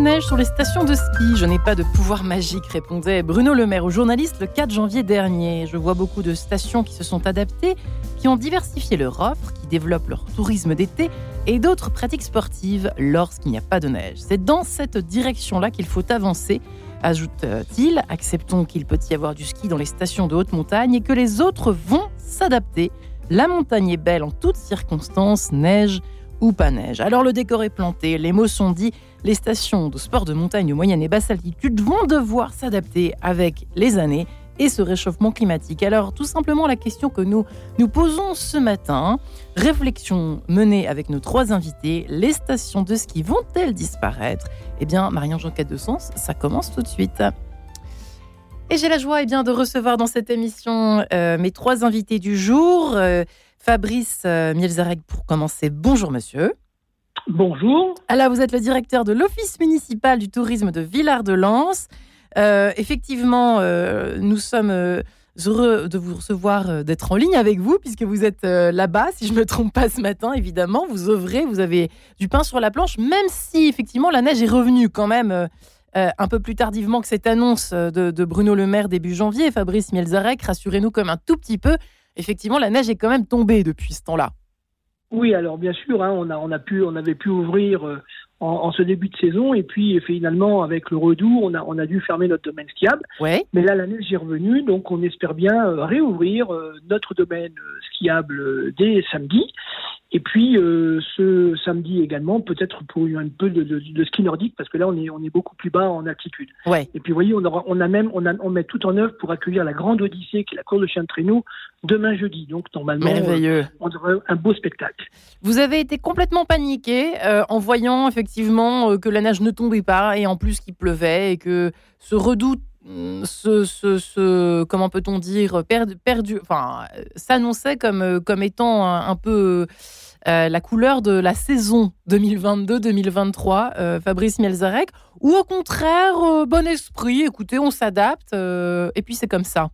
neige sur les stations de ski. Je n'ai pas de pouvoir magique, répondait Bruno Le Maire au journaliste le 4 janvier dernier. Je vois beaucoup de stations qui se sont adaptées, qui ont diversifié leur offre, qui développent leur tourisme d'été et d'autres pratiques sportives lorsqu'il n'y a pas de neige. C'est dans cette direction-là qu'il faut avancer, ajoute-t-il. Acceptons qu'il peut y avoir du ski dans les stations de haute montagne et que les autres vont s'adapter. La montagne est belle en toutes circonstances, neige ou pas neige. Alors le décor est planté, les mots sont dits, les stations de sport de montagne de moyenne et basse altitude vont devoir s'adapter avec les années et ce réchauffement climatique. Alors tout simplement la question que nous nous posons ce matin, réflexion menée avec nos trois invités, les stations de ski vont-elles disparaître? Eh bien Marianne Jean de Sens, ça commence tout de suite. Et j'ai la joie eh bien, de recevoir dans cette émission euh, mes trois invités du jour. Euh, Fabrice euh, Mielzarek pour commencer. Bonjour monsieur. Bonjour. Alors vous êtes le directeur de l'Office municipal du tourisme de Villard-de-Lans. Euh, effectivement, euh, nous sommes heureux de vous recevoir, d'être en ligne avec vous, puisque vous êtes là-bas, si je ne me trompe pas ce matin, évidemment. Vous œuvrez, vous avez du pain sur la planche, même si effectivement la neige est revenue quand même un peu plus tardivement que cette annonce de, de Bruno Le Maire début janvier. Fabrice Mielzarek, rassurez-nous comme un tout petit peu effectivement, la neige est quand même tombée depuis ce temps-là. Oui, alors bien sûr, hein, on, a, pu, on avait pu ouvrir euh, en, ce début de saison et puis finalement avec le redout, on a, on a dû fermer notre domaine skiable. Ouais. Mais là, la neige est revenue, donc on espère bien euh, réouvrir euh, notre domaine skiable dès samedi. Et puis euh, ce samedi également, peut-être pour un peu de, de, de, ski nordique, parce que là on est on est beaucoup plus bas en altitude. Ouais. Et puis vous voyez, on, aura, on a même on, a, on met tout en œuvre pour accueillir la grande Odyssée, qui est la course de chien de traîneau, demain jeudi. Donc normalement, Merveilleux. Euh, on aura un beau spectacle. Vous avez été complètement paniqué euh, en voyant effectivement euh, que la neige ne tombait pas et en plus qu'il pleuvait et que ce redoute ce, ce, ce, comment peut-on dire perdu, enfin s'annonçait comme comme étant un, peu euh, la couleur de la saison 2022-2023, euh, Fabrice Mielzarek, ou au contraire euh, bon esprit, écoutez, on s'adapte et puis c'est comme ça.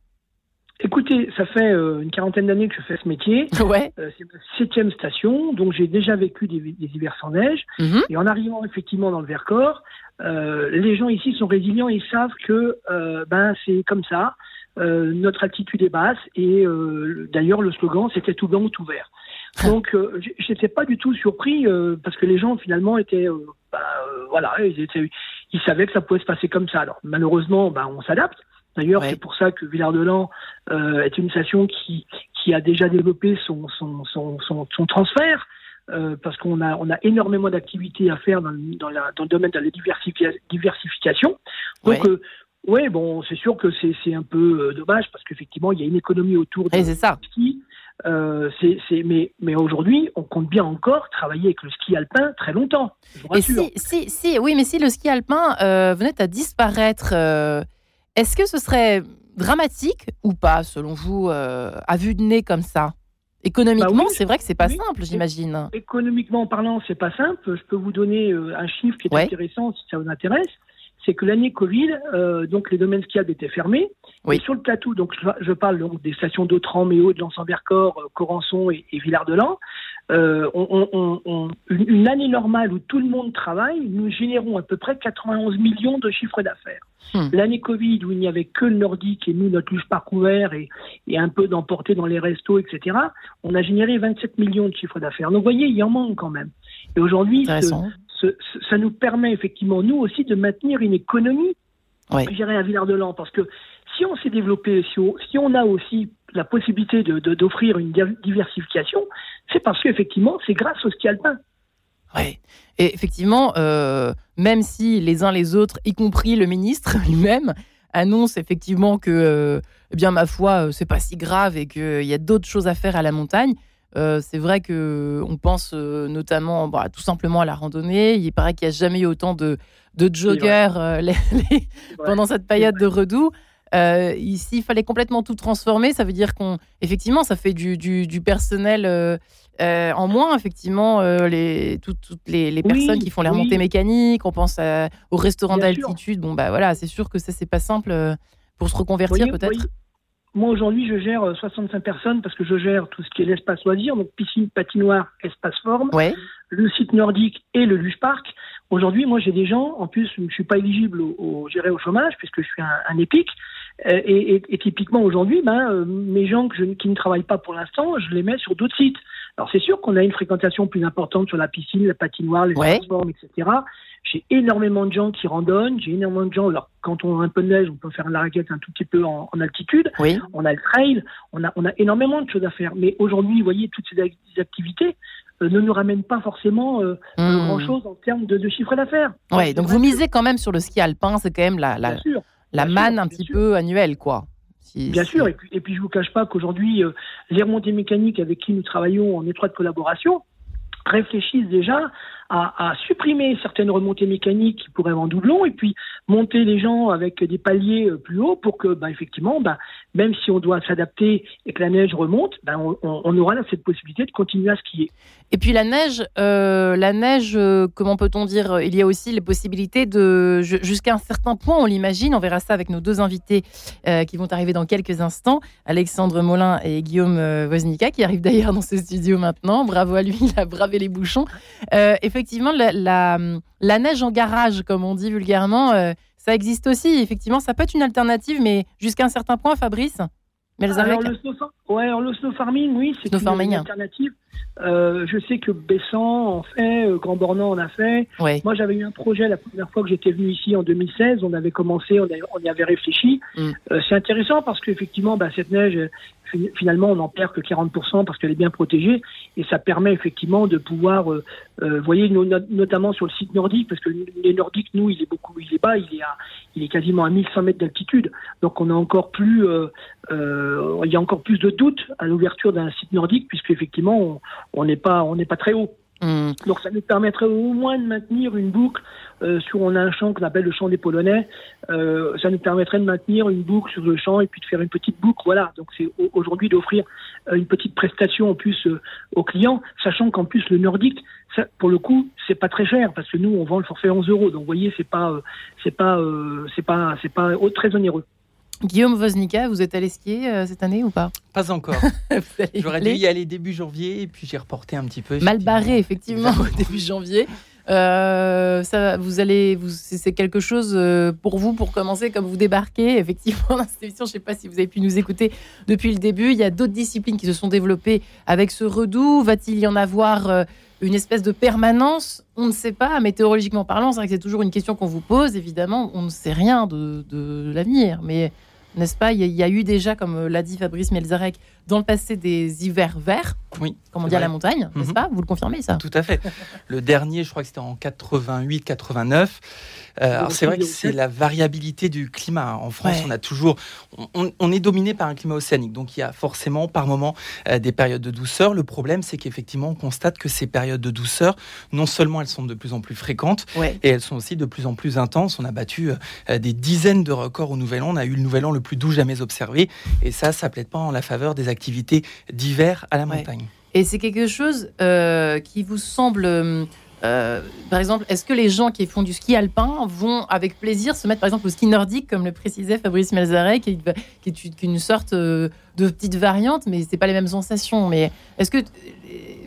Écoutez, ça fait une quarantaine d'années que je fais ce métier. Ouais. c'est ma septième station, donc j'ai déjà vécu des, des, hivers sans neige. -hmm. Et en arrivant effectivement dans le Vercors, euh, les gens ici sont résilients, ils savent que euh, ben c'est comme ça. Euh, notre altitude est basse et d'ailleurs le slogan c'était tout blanc ou tout vert. Donc j'étais pas du tout surpris parce que les gens finalement étaient bah, voilà ils étaient ils savaient que ça pouvait se passer comme ça. Alors malheureusement ben, on s'adapte. D'ailleurs, Ouais. c'est pour ça que Villard-de-Lans euh, est une station qui, qui a déjà développé son, son, son, son, son transfert, euh, parce qu'on a, on a énormément d'activités à faire dans, le- dans, la, dans le domaine de la diversifi- diversification. Donc, Ouais. euh, bon, c'est sûr que c'est un peu euh, dommage, parce qu'effectivement, il y a une économie autour de ça. ski. Euh, mais mais aujourd'hui, on compte bien encore travailler avec le ski alpin très longtemps. Je vous Et si, si, si, oui, mais si le ski alpin euh, venait à disparaître, est-ce que ce serait dramatique ou pas, selon vous, euh, à vue de nez comme ça? Économiquement, Bah oui, c'est vrai que c'est pas oui. simple, j'imagine. Économiquement parlant, c'est pas simple. Je peux vous donner euh, un chiffre qui est Ouais. intéressant si ça vous intéresse. C'est que l'année Covid, euh, donc les domaines skiables étaient fermés. Oui. Et sur le plateau, donc je, je parle donc des stations d'Autran, Méo, de Lens-en-Vercors, euh, Corançon et, et Villard-de-Lans. Euh, on, on- on- on- une, année normale où tout le monde travaille, nous générons à peu près 91 millions de chiffres d'affaires. Hmm. L'année Covid, où il n'y avait que le nordique et nous, notre luge parc ouvert et, et un peu d'emporter dans les restos, etc., on a généré 27 millions de chiffres d'affaires. Donc, vous voyez, il en manque quand même. Et aujourd'hui, ça nous permet effectivement, nous aussi, de maintenir une économie, Ouais. je dirais, à Villard-de-Lans. Parce que si on s'est développé, si on, si on a aussi la possibilité de- de- d'offrir une di- diversification, c'est parce qu'effectivement, c'est grâce au ski alpin. Ouais. Et effectivement, euh, même si les uns les autres, y compris le ministre lui-même, annoncent effectivement que, euh, eh bien, ma foi, euh, c'est pas si grave et qu'il y a d'autres choses à faire à la montagne. euh, c'est vrai que on pense notamment, bah, tout simplement à la randonnée. Il paraît qu'il n'y a jamais eu autant de, de joggers pendant cette période de redoux. Euh, ici, il fallait complètement tout transformer. Ça veut dire qu'on, effectivement, ça fait du, du, du personnel euh, euh, en moins. Effectivement, les, toutes, toutes les, les Oui, personnes qui font les oui. remontées mécaniques. On pense à- au restaurant d'altitude. Bon, bah voilà, c'est sûr que ça, c'est pas simple pour se reconvertir peut-être. Moi, aujourd'hui, je gère euh, 65 personnes parce que je gère tout ce qui est l'espace loisir, donc piscine, patinoire, espace forme, Ouais, le site nordique et le luge parc. Aujourd'hui, moi, j'ai des gens, en plus, je ne suis pas éligible au, au, au chômage puisque je suis un, un EPIC. Euh, et, et, et, typiquement aujourd'hui, ben, euh, mes gens que je, qui ne travaillent pas pour l'instant, je les mets sur d'autres sites. Alors c'est sûr qu'on a une fréquentation plus importante sur la piscine, la patinoire, les ouais. etc. J'ai énormément de gens qui randonnent, j'ai énormément de gens. Alors quand on a un peu de neige, on peut faire la raquette un tout petit peu en, en altitude. Oui. On a le trail, on a, on a énormément de choses à faire. Mais aujourd'hui, vous voyez, toutes ces activités, euh, ne nous ramènent pas forcément euh, mmh. grand chose en termes de, de chiffre d'affaires. Oui, donc vous misez quand même sur le ski alpin, c'est quand même la, la, la manne un petit sûr. peu annuelle, quoi. Si, bien si... sûr, et puis, et puis je vous cache pas qu'aujourd'hui, euh, les remontées mécaniques avec qui nous travaillons en étroite collaboration réfléchissent déjà à, supprimer certaines remontées mécaniques qui pourraient avoir doublon et puis monter les gens avec des paliers euh, plus hauts pour que, bah, effectivement, bah, même si on doit s'adapter et que la neige remonte, bah, on, aura cette possibilité de continuer à skier. Et puis la neige, euh, la neige, euh, comment peut-on dire Il y a aussi les possibilités de, jusqu'à un certain point, on l'imagine, on verra ça avec nos deux invités qui vont arriver dans quelques instants, Alexandre Molin et Guillaume Woznica, qui arrivent d'ailleurs dans ce studio maintenant. Bravo à lui, il a bravé les bouchons. Euh, effectivement, la, la, la, neige en garage, comme on dit vulgairement, euh, ça existe aussi. Effectivement, ça peut être une alternative, mais jusqu'à un certain point, Fabrice alors le, snow, ouais, alors le snow farming, oui, c'est une, une, alternative. Euh, je sais que Bessan en fait, euh, Grand Bornand en a fait. Ouais. Moi, j'avais eu un projet la première fois que j'étais venu ici en 2016. On avait commencé, on, y avait réfléchi. Mm. Euh, c'est intéressant parce qu'effectivement, bah, cette neige, finalement, on n'en perd que 40% parce qu'elle est bien protégée et ça permet effectivement de pouvoir, euh, euh, voyez, no, notamment sur le site nordique, parce que les nordiques, nous, il est beaucoup, il est bas, il est à, il est quasiment à 1100 mètres d'altitude, donc on a encore plus, euh, euh, il y a encore plus de doutes à l'ouverture d'un site nordique puisque effectivement, on n'est pas, on n'est pas très haut. Mmh. Donc ça nous permettrait au moins de maintenir une boucle euh, sur on a un champ qu'on appelle le champ des Polonais. Euh, ça nous permettrait de maintenir une boucle sur le champ et puis de faire une petite boucle. Voilà. Donc c'est aujourd'hui d'offrir euh, une petite prestation en plus euh, aux clients, sachant qu'en plus le nordique, ça, pour le coup, c'est pas très cher parce que nous on vend le forfait 11 euros. Donc vous voyez, c'est pas, c'est pas, c'est pas, c'est pas très onéreux. Guillaume Woznica, vous êtes allé skier euh, cette année ou pas Pas encore. J'aurais dû y aller début janvier et puis j'ai reporté un petit peu. Mal barré, effectivement, au début janvier. Euh, ça, vous allez, vous, c'est quelque chose euh, pour vous pour commencer, comme vous débarquez effectivement dans cette émission. Je ne sais pas si vous avez pu nous écouter depuis le début. Il y a d'autres disciplines qui se sont développées avec ce redout. Va-t-il y en avoir une espèce de permanence On ne sait pas. Météorologiquement parlant, c'est vrai que c'est toujours une question qu'on vous pose. Évidemment, on ne sait rien de, de l'avenir, mais n'est-ce pas? Il y, a, il y, a eu déjà, comme l'a dit Fabrice Melzarek, dans le passé des hivers verts, oui, comme on dit à la montagne, n'est-ce mm -hmm. pas? Vous le confirmez ça? Tout à fait. Le dernier, je crois que c'était en 88-89. Euh, alors c'est vrai que c'est la variabilité du climat. En France, ouais. on a toujours, on, on, est dominé par un climat océanique, donc il y a forcément par moment euh, des périodes de douceur. Le problème, c'est qu'effectivement, on constate que ces périodes de douceur, non seulement elles sont de plus en plus fréquentes, ouais. et elles sont aussi de plus en plus intenses. On a battu euh, des dizaines de records au Nouvel An. On a eu le Nouvel An le plus doux jamais observé, et ça, ça plaide pas en la faveur des activités d'hiver à la ouais. montagne. Et c'est quelque chose euh, qui vous semble euh, par exemple, est-ce que les gens qui font du ski alpin vont avec plaisir se mettre par exemple au ski nordique, comme le précisait Fabrice Malzaret, qui, qui est une sorte euh, de petite variante, mais c'est pas les mêmes sensations. Mais est-ce que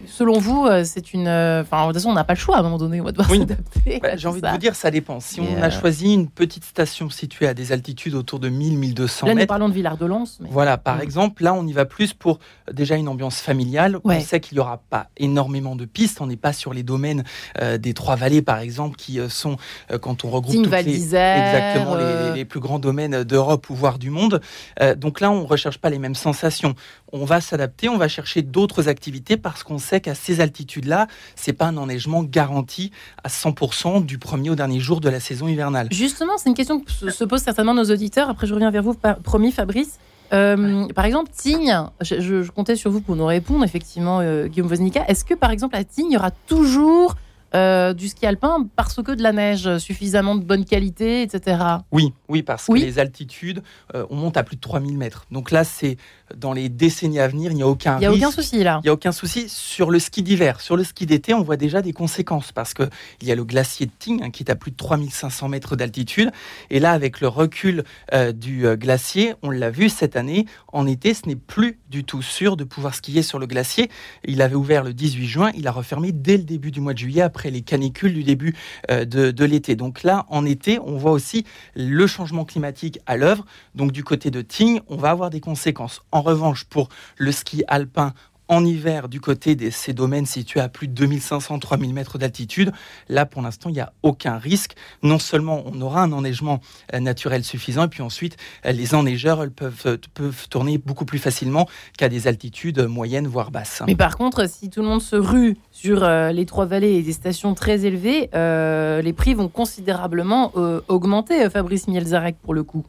selon vous, euh, c'est une. Enfin, de toute façon, on n'a pas le choix à un moment donné, on va devoir oui. s'adapter. Voilà, J'ai envie ça. de vous dire, ça dépend. Si on a choisi une petite station située à des altitudes autour de 1000-1200 mètres. Là, nous parlons de Villard-de-Lans. Mais... Voilà, par mmh. exemple, là, on y va plus pour déjà une ambiance familiale. Ouais. On sait qu'il n'y aura pas énormément de pistes. On n'est pas sur les domaines euh, des Trois Vallées, par exemple, qui euh, sont, euh, quand on regroupe toutes les, exactement, les, les, plus grands domaines d'Europe ou voire du monde. Euh, donc là, on ne recherche pas les mêmes sensations. On va s'adapter, on va chercher d'autres activités parce qu'on sait qu'à ces altitudes-là, c'est pas un enneigement garanti à 100% du premier au dernier jour de la saison hivernale. Justement, c'est une question que se posent certainement nos auditeurs. Après, je reviens vers vous, promis, Fabrice. Euh, par exemple, Tignes, je, je, je, comptais sur vous pour nous répondre, effectivement, euh, Guillaume Woznica. Est-ce que, par exemple, à Tignes, il y aura toujours euh, du ski alpin parce que de la neige suffisamment de bonne qualité, etc. Oui, oui, parce oui. que les altitudes, euh, on monte à plus de 3000 mètres. Donc là, c'est dans les décennies à venir, il n'y a aucun Il n'y a aucun souci là. Il n'y a aucun souci. Sur le ski d'hiver, sur le ski d'été, on voit déjà des conséquences parce qu'il y a le glacier de Tignes hein, qui est à plus de 3500 mètres d'altitude. Et là, avec le recul euh, du euh, glacier, on l'a vu cette année, en été, ce n'est plus du tout sûr de pouvoir skier sur le glacier. Il avait ouvert le 18 juin, il a refermé dès le début du mois de juillet après les canicules du début de, de l'été. Donc là, en été, on voit aussi le changement climatique à l'œuvre. Donc du côté de Tignes, on va avoir des conséquences. En revanche, pour le ski alpin en hiver du côté de ces domaines situés à plus de 2500-3000 mètres d'altitude. Là, pour l'instant, il n'y a aucun risque. Non seulement on aura un enneigement euh, naturel suffisant, et puis ensuite, euh, les enneigeurs peuvent, euh, peuvent tourner beaucoup plus facilement qu'à des altitudes moyennes, voire basses. Mais par contre, si tout le monde se rue sur les trois vallées et des stations très élevées, les prix vont considérablement augmenter, Fabrice Mielzarek, pour le coup.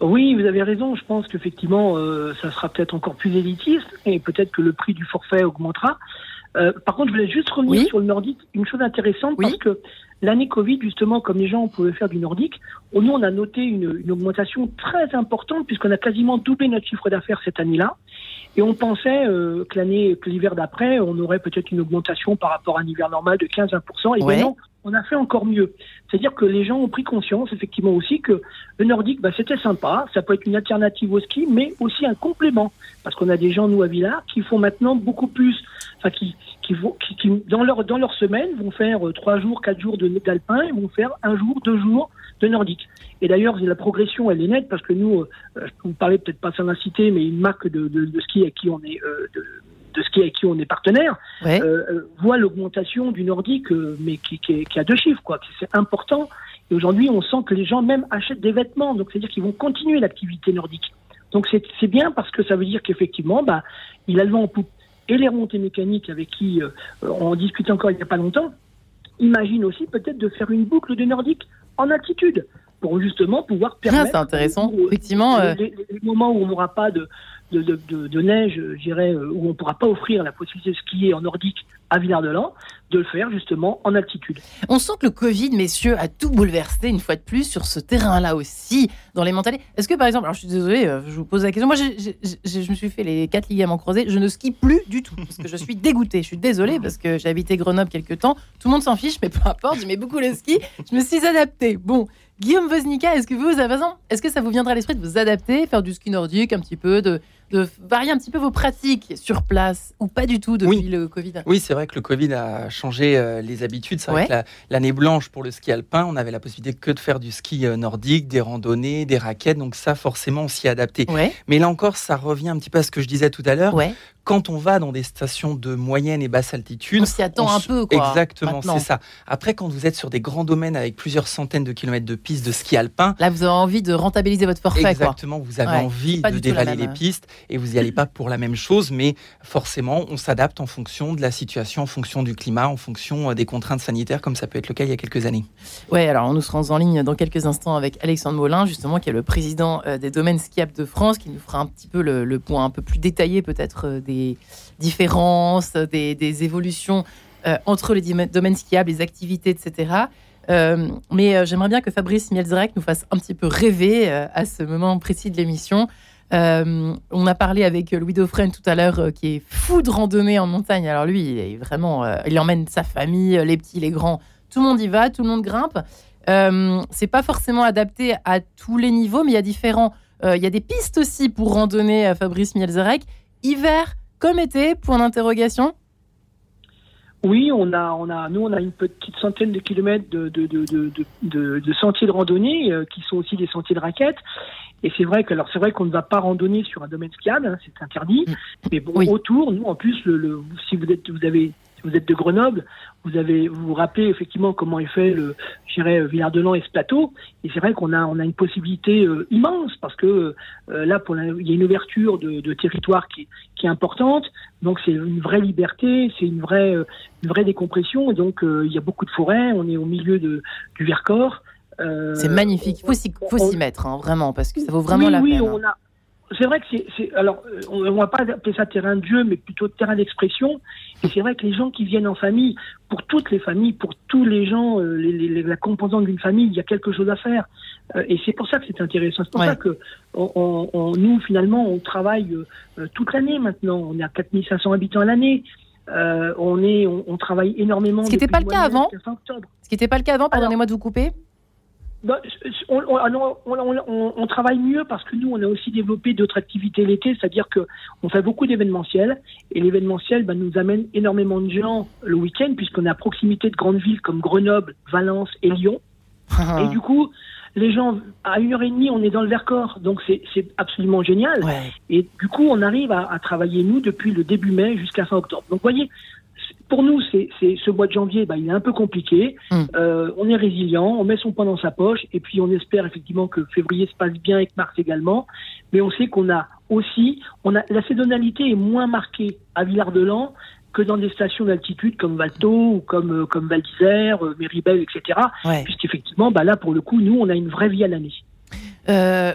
Oui, vous avez raison. Je pense qu'effectivement, euh, ça sera peut-être encore plus élitiste et peut-être que le prix du forfait augmentera. Euh, par contre, je voulais juste revenir sur le nordique. Une chose intéressante parce que l'année Covid, justement, comme les gens pouvaient faire du nordique, nous, on a noté une, une augmentation très importante puisqu'on a quasiment doublé notre chiffre d'affaires cette année-là. Et on pensait euh, que l'année, que l'hiver d'après, on aurait peut-être une augmentation par rapport à un hiver normal de 15-20%. Et ouais. non, on a fait encore mieux. C'est-à-dire que les gens ont pris conscience, effectivement aussi, que le nordique, bah, c'était sympa, ça peut être une alternative au ski, mais aussi un complément. Parce qu'on a des gens, nous, à Villars, qui font maintenant beaucoup plus, enfin, qui, qui, qui, qui dans, leur, dans leur semaine, vont faire euh, trois jours, quatre jours d'alpin, et vont faire un jour, deux jours de nordique. Et d'ailleurs, la progression, elle est nette, parce que nous, euh, je peux vous parler peut-être pas sans l'inciter, mais une marque de, de, de, ski à qui on est, euh, de, de ski avec qui on est partenaire, euh, euh, voit l'augmentation du nordique, euh, mais qui, qui, qui, a deux chiffres, quoi. C'est important. Et aujourd'hui, on sent que les gens même achètent des vêtements, donc c'est-à-dire qu'ils vont continuer l'activité nordique. Donc c'est bien parce que ça veut dire qu'effectivement, bah, il a le vent en poupe. Et les remontées mécaniques avec qui on discutait encore il n'y a pas longtemps, imagine aussi peut-être de faire une boucle de nordique en altitude pour justement pouvoir ah, permettre. c'est intéressant, effectivement. Les, les, moments où on n'aura pas de, de, de, de, neige, je dirais, euh, où on ne pourra pas offrir la possibilité de skier en nordique à Villard-de-Lans, de le faire justement en altitude. On sent que le Covid, messieurs, a tout bouleversé une fois de plus sur ce terrain-là aussi, dans les mentalités. Est-ce que par exemple, alors je suis désolée, euh, je vous pose la question, moi je me suis fait les quatre ligaments croisés, je ne skie plus du tout, parce que je suis dégoûtée. Je suis désolée, parce que j'ai habité Grenoble quelques temps, tout le monde s'en fiche, mais peu importe, j'aimais beaucoup le ski, je me suis adaptée. Bon, Guillaume Voznica, est-ce que vous Est-ce que ça vous viendra à l'esprit de vous adapter, faire du ski nordique un petit peu, de de varier un petit peu vos pratiques sur place ou pas du tout depuis le Covid? Oui, c'est vrai que le Covid a changé euh, les habitudes. C'est vrai que l'année blanche pour le ski alpin, on avait la possibilité que de faire du ski euh, nordique, des randonnées, des raquettes. Donc ça, forcément, on s'y est adapté. Mais là encore, ça revient un petit peu à ce que je disais tout à l'heure quand on va dans des stations de moyenne et basse altitude, on s'y attend un peu. Quoi, exactement, c'est ça. Après, quand vous êtes sur des grands domaines avec plusieurs centaines de kilomètres de pistes de ski alpin, là, vous avez envie de rentabiliser votre forfait. Exactement, vous avez envie de dévaler les pistes et vous n'y allez pas pour la même chose, mais forcément, on s'adapte en fonction de la situation, en fonction du climat, en fonction euh, des contraintes sanitaires, comme ça peut être le cas il y a quelques années. Oui, alors nous serons en ligne dans quelques instants avec Alexandre Molin, justement, qui est le président euh, des domaines skiables de France, qui nous fera un petit peu le, le point un peu plus détaillé peut-être euh, différences, des, évolutions euh, entre les domaines skiables, les activités, etc. Euh, mais euh, j'aimerais bien que Fabrice Mielzrek nous fasse un petit peu rêver à ce moment précis de l'émission. on a parlé avec Louis Dauphren tout à l'heure, qui est fou de randonnée en montagne. Alors lui, il est vraiment, il emmène sa famille, les petits, les grands, tout le monde y va, tout le monde grimpe. c'est pas forcément adapté à tous les niveaux, mais il y a différents. Il y a des pistes aussi pour randonner Fabrice Mielzarek. Hiver, comme été Point d'interrogation. Oui, on a, on a, nous, on a une petite centaine de kilomètres de, de, de, sentiers de randonnée euh, qui sont aussi des sentiers de raquettes. Et c'est vrai que, alors c'est vrai qu'on ne va pas randonner sur un domaine skiable, hein, c'est interdit. Mm. Mais bon, autour, nous, en plus, le, si vous êtes, vous avez vous êtes de Grenoble, vous avez vous, vous rappelez effectivement comment est fait le, je Villard-de-Lans et ce plateau. Et c'est vrai qu'on a on a une possibilité euh, immense parce que euh, là pour il y a une ouverture de, de territoire qui, qui, est importante. Donc c'est une vraie liberté, c'est une vraie euh, une vraie décompression. Et donc il y a beaucoup de forêts. On est au milieu de, du Vercors. c'est magnifique. Il faut s'y faut s'y mettre hein, vraiment parce que ça vaut vraiment la oui, peine. Hein. On a, c'est vrai que c'est, alors, on ne va pas appeler ça terrain de jeu, mais plutôt terrain d'expression. Et c'est vrai que les gens qui viennent en famille, pour toutes les familles, pour tous les gens, euh, les, la composante d'une famille, il y a quelque chose à faire. Euh, et c'est pour ça que c'est intéressant. C'est pour ça que on, on, nous, finalement, on travaille euh, toute l'année maintenant. On est à 4500 habitants à l'année. on, est, on, travaille énormément. Ce qui n'était pas le cas avant. Ce qui n'était pas le cas avant, pardonnez-moi de vous couper. Bah, ah on, travaille mieux parce que nous, on a aussi développé d'autres activités l'été, c'est-à-dire que on fait beaucoup d'événementiels et l'événementiel bah, nous amène énormément de gens le week-end puisqu'on est à proximité de grandes villes comme Grenoble, Valence et Lyon. et du coup, les gens, à une heure et demie, on est dans le Vercors, donc c'est absolument génial. Et du coup, on arrive à, à, travailler, nous, depuis le début mai jusqu'à fin octobre. Donc, vous voyez, pour nous, c'est ce mois de janvier, bah, il est un peu compliqué. Hmm. Euh, on est résilient, on met son point dans sa poche, et puis on espère effectivement que février se passe bien et que mars également. Mais on sait qu'on a aussi, on a la saisonnalité est moins marquée à Villard-de-Lans que dans des stations d'altitude comme Valto ou comme euh, comme Val d'Isère, euh, Méribel, etc. Puisqu'effectivement, bah là pour le coup, nous, on a une vraie vie à l'année.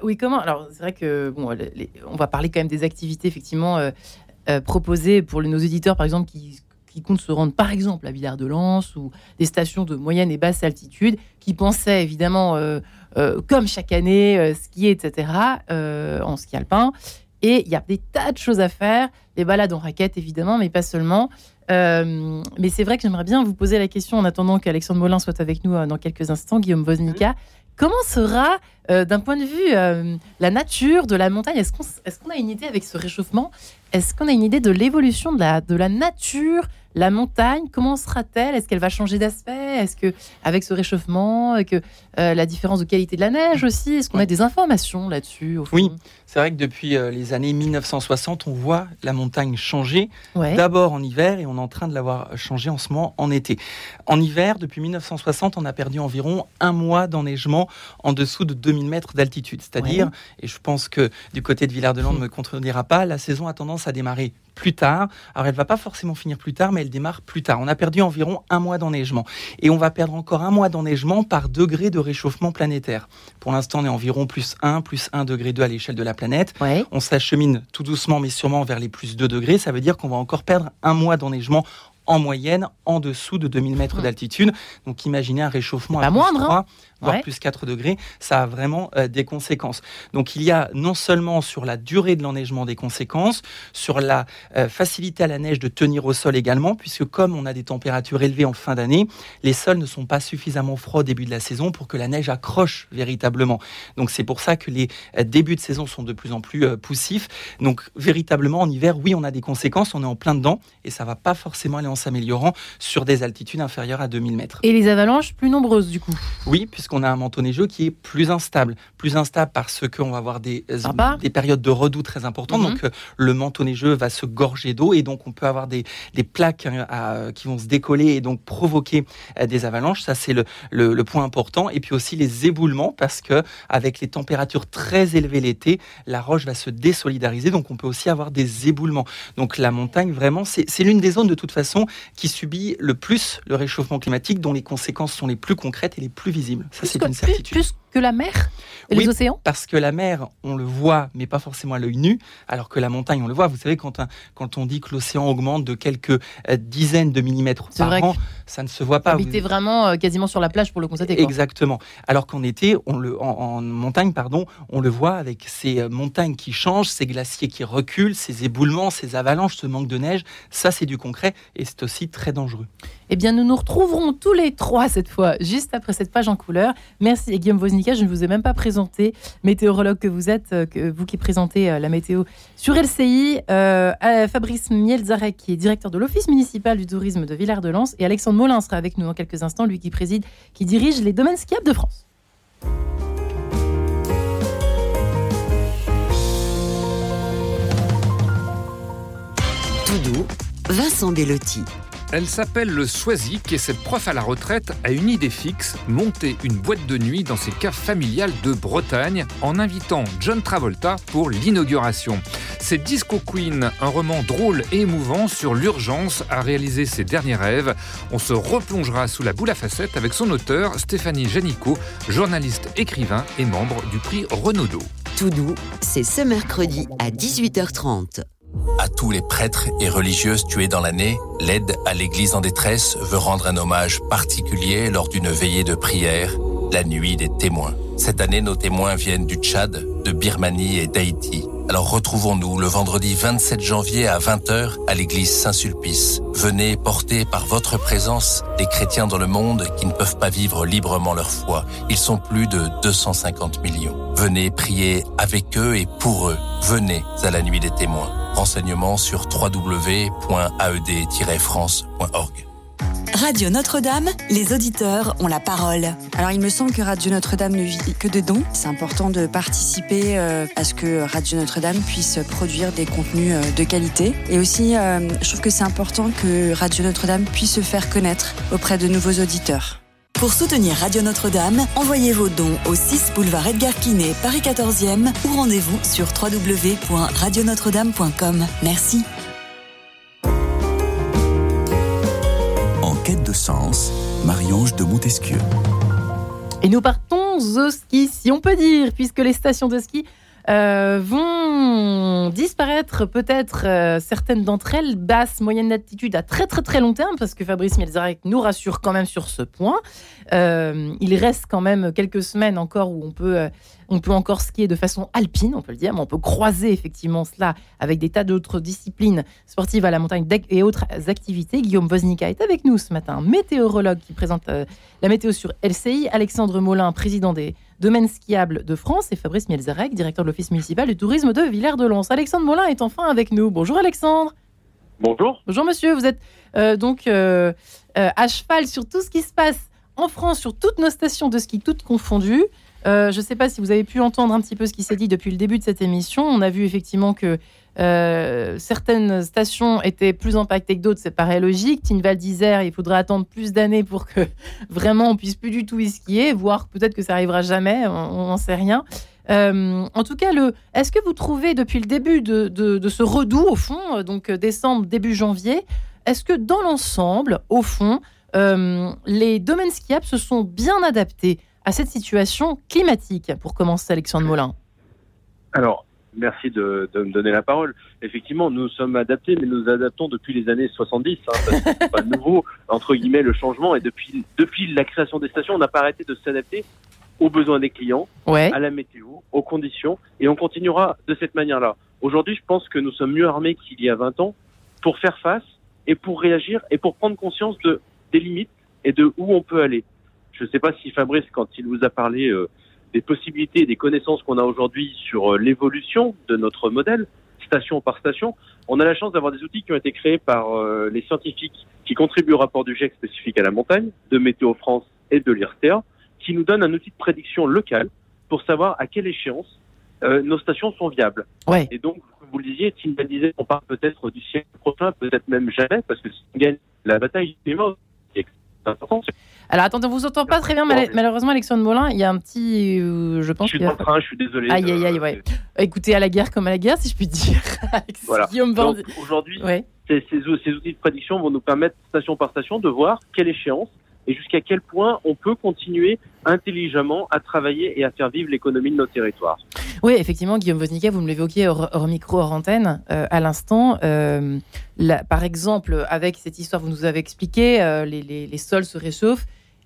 oui, comment Alors, c'est vrai que bon, on va parler quand même des activités effectivement proposées pour nos éditeurs, par exemple, qui qui comptent se rendre par exemple à Villard-de-Lans ou des stations de moyenne et basse altitude, qui pensaient évidemment, euh, euh, comme chaque année, euh, skier, etc., en ski alpin. Et il y a des tas de choses à faire, des balades en raquette évidemment, mais pas seulement. mais c'est vrai que j'aimerais bien vous poser la question en attendant qu'Alexandre Molin soit avec nous dans quelques instants, Guillaume Vosnica. Comment sera, d'un point de vue, la nature de la montagne? Est-ce qu'on a une idée avec ce réchauffement? Est-ce qu'on a une idée de l'évolution de la, de la nature la montagne, comment sera-t-elle? Est-ce qu'elle va changer d'aspect? Est-ce que avec ce réchauffement, que euh, la différence de qualité de la neige aussi, est-ce qu'on a des informations là-dessus Oui, c'est vrai que depuis euh, les années 1960, on voit la montagne changer. D'abord en hiver et on est en train de l'avoir changé en ce moment en été. En hiver, depuis 1960, on a perdu environ un mois d'enneigement en dessous de 2000 mètres d'altitude. C'est-à-dire, et je pense que du côté de Villard-de-Lans ne me contredira pas, la saison a tendance à démarrer plus tard. Alors elle va pas forcément finir plus tard, mais elle démarre plus tard. On a perdu environ un mois d'enneigement. Et on va perdre encore un mois d'enneigement par degré de réchauffement planétaire. Pour l'instant, on est environ plus 1, plus 1 degré 2 à l'échelle de la planète. On s'achemine tout doucement, mais sûrement vers les plus 2 degrés. Ça veut dire qu'on va encore perdre un mois d'enneigement en moyenne en dessous de 2000 mètres d'altitude. Donc imaginez un réchauffement à moindre, 3, hein voire plus 4 degrés, ça a vraiment euh, des conséquences. Donc il y a non seulement sur la durée de l'enneigement des conséquences, sur la euh, facilité à la neige de tenir au sol également, puisque comme on a des températures élevées en fin d'année, les sols ne sont pas suffisamment froids au début de la saison pour que la neige accroche véritablement. Donc c'est pour ça que les euh, débuts de saison sont de plus en plus poussifs. Donc véritablement en hiver, oui, on a des conséquences, on est en plein dedans, et ça va pas forcément aller en s'améliorant sur des altitudes inférieures à 2000 mètres. Et les avalanches plus nombreuses du coup? Oui, puisque on a un manteau neigeux qui est plus instable. Plus instable parce qu'on va avoir des, euh, des périodes de redoux très importantes. Mhm. Donc, euh, le manteau neigeux va se gorger d'eau et donc on peut avoir des, des plaques hein, qui vont se décoller et donc provoquer euh, des avalanches. Ça, c'est le, le, point important. Et puis aussi les éboulements parce que avec les températures très élevées l'été, la roche va se désolidariser. Donc, on peut aussi avoir des éboulements. Donc, la montagne, vraiment, c'est l'une des zones de toute façon qui subit le plus le réchauffement climatique, dont les conséquences sont les plus concrètes et les plus visibles c'est une certitude. Plus, que la mer et les océans? Parce que la mer, on le voit, mais pas forcément à l'œil nu, alors que la montagne, on le voit. Vous savez, quand, quand on dit que l'océan augmente de quelques euh, dizaines de millimètres par an, ça ne se voit pas. Habiter vraiment euh, quasiment sur la plage pour le constater. Exactement. Alors qu'en été, on le, en, montagne, pardon, on le voit avec ces euh, montagnes qui changent, ces glaciers qui reculent, ces éboulements, ces avalanches, ce manque de neige. Ça, c'est du concret et c'est aussi très dangereux. Eh bien, nous nous retrouverons tous les trois cette fois, juste après cette page en couleur. Merci Guillaume Je ne vous ai même pas présenté, météorologue que vous êtes, euh, que vous qui présentez euh, la météo sur LCI, euh, Fabrice Mielzarek, qui est directeur de l'Office municipal du tourisme de Villard-de-Lans, et Alexandre Molin sera avec nous dans quelques instants, lui qui préside, qui dirige les domaines skiables de France. Tout doux, Vincent Bellotti. Elle s'appelle le Swazik et cette prof à la retraite a une idée fixe, monter une boîte de nuit dans ses caves familiales de Bretagne en invitant John Travolta pour l'inauguration. C'est Disco Queen, un roman drôle et émouvant sur l'urgence à réaliser ses derniers rêves. On se replongera sous la boule à facettes avec son auteur Stéphanie Janico, journaliste écrivain et membre du prix Renaudot. Tout doux, c'est ce mercredi à 18h30. À tous les prêtres et religieuses tués dans l'année, l'aide à l'Église en détresse veut rendre un hommage particulier lors d'une veillée de prière, la nuit des témoins. Cette année, nos témoins viennent du Tchad, de Birmanie et d'Haïti. Alors retrouvons-nous le vendredi 27 janvier à 20h à l'église Saint-Sulpice. Venez porter par votre présence les chrétiens dans le monde qui ne peuvent pas vivre librement leur foi. Ils sont plus de 250 millions. Venez prier avec eux et pour eux. Venez à la nuit des témoins. Renseignements sur www.aed-france.org. Radio Notre-Dame, les auditeurs ont la parole. Alors il me semble que Radio Notre-Dame ne vit que de dons. C'est important de participer euh, à ce que Radio Notre-Dame puisse produire des contenus euh, de qualité. Et aussi, euh, je trouve que c'est important que Radio Notre-Dame puisse se faire connaître auprès de nouveaux auditeurs. Pour soutenir Radio Notre-Dame, envoyez vos dons au 6 boulevard Edgar Quinet, Paris 14e ou rendez-vous sur www.radionotre-dame.com. Merci. quête de sens, Marie-Ange de Montesquieu. Et nous partons au ski, si on peut dire, puisque les stations de ski euh, vont disparaître peut-être euh, certaines d'entre elles, basse, moyenne altitude à très très très long terme, parce que Fabrice Mielzarek nous rassure quand même sur ce point. Euh, il reste quand même quelques semaines encore où on peut on peut encore skier de façon alpine, on peut le dire, mais on peut croiser effectivement cela avec des tas d'autres disciplines sportives à la montagne et autres activités. Guillaume Woznica est avec nous ce matin, météorologue qui présente la météo sur LCI, Alexandre Molin, président des domaines skiables de France, et Fabrice Mielzarek, directeur de l'Office municipal du tourisme de Villers-de-Lans. Alexandre Molin est enfin avec nous. Bonjour Alexandre. Bonjour. Bonjour monsieur, vous êtes euh, donc euh, à cheval sur tout ce qui se passe en France, sur toutes nos stations de ski, toutes confondues. Euh, je ne sais pas si vous avez pu entendre un petit peu ce qui s'est dit depuis le début de cette émission. On a vu effectivement que euh, certaines stations étaient plus impactées que d'autres, c'est pareil logique. Tinval d'Isère, il faudrait attendre plus d'années pour que vraiment on puisse plus du tout y skier, voire peut-être que ça arrivera jamais, on n'en sait rien. Euh, en tout cas, est-ce que vous trouvez depuis le début de, ce redout, au fond, donc décembre, début janvier, est-ce que dans l'ensemble, au fond, les domaines skiables se sont bien adaptés à cette situation climatique Pour commencer, Alexandre Molin. Alors, merci de, me donner la parole. Effectivement, nous sommes adaptés, mais nous adaptons depuis les années 70. Hein, c'est pas nouveau, entre guillemets, le changement. Et depuis, depuis la création des stations, on n'a pas arrêté de s'adapter aux besoins des clients, à la météo, aux conditions, et on continuera de cette manière-là. Aujourd'hui, je pense que nous sommes mieux armés qu'il y a 20 ans pour faire face et pour réagir et pour prendre conscience de, des limites et de où on peut aller. Je ne sais pas si Fabrice, quand il vous a parlé euh, des possibilités et des connaissances qu'on a aujourd'hui sur euh, l'évolution de notre modèle, station par station, on a la chance d'avoir des outils qui ont été créés par euh, les scientifiques qui contribuent au rapport du GIEC spécifique à la montagne, de Météo France et de l'IRSTEA, qui nous donnent un outil de prédiction locale pour savoir à quelle échéance nos stations sont viables. Ouais. Et donc, vous le disiez, Tim disait, on parle peut-être du siècle prochain, peut-être même jamais, parce que si on gagne la bataille du climat, c'est important. Alors attendez, on vous entend pas très bien, malheureusement, Alexandre Molin, il y a un petit, euh, je pense. Je suis en train, je suis désolé. Aïe aïe aïe, ouais. Écoutez, à la guerre comme à la guerre, si je puis dire. voilà. Aujourd'hui, ces, outils de prédiction vont nous permettre, station par station, de voir quelle échéance et jusqu'à quel point on peut continuer intelligemment à travailler et à faire vivre l'économie de nos territoires. Oui, effectivement, Guillaume Vosnica, vous me l'évoquiez hors, micro, hors antenne, euh, à l'instant. Euh, par exemple, avec cette histoire, vous nous avez expliqué, les, les, sols se réchauffent.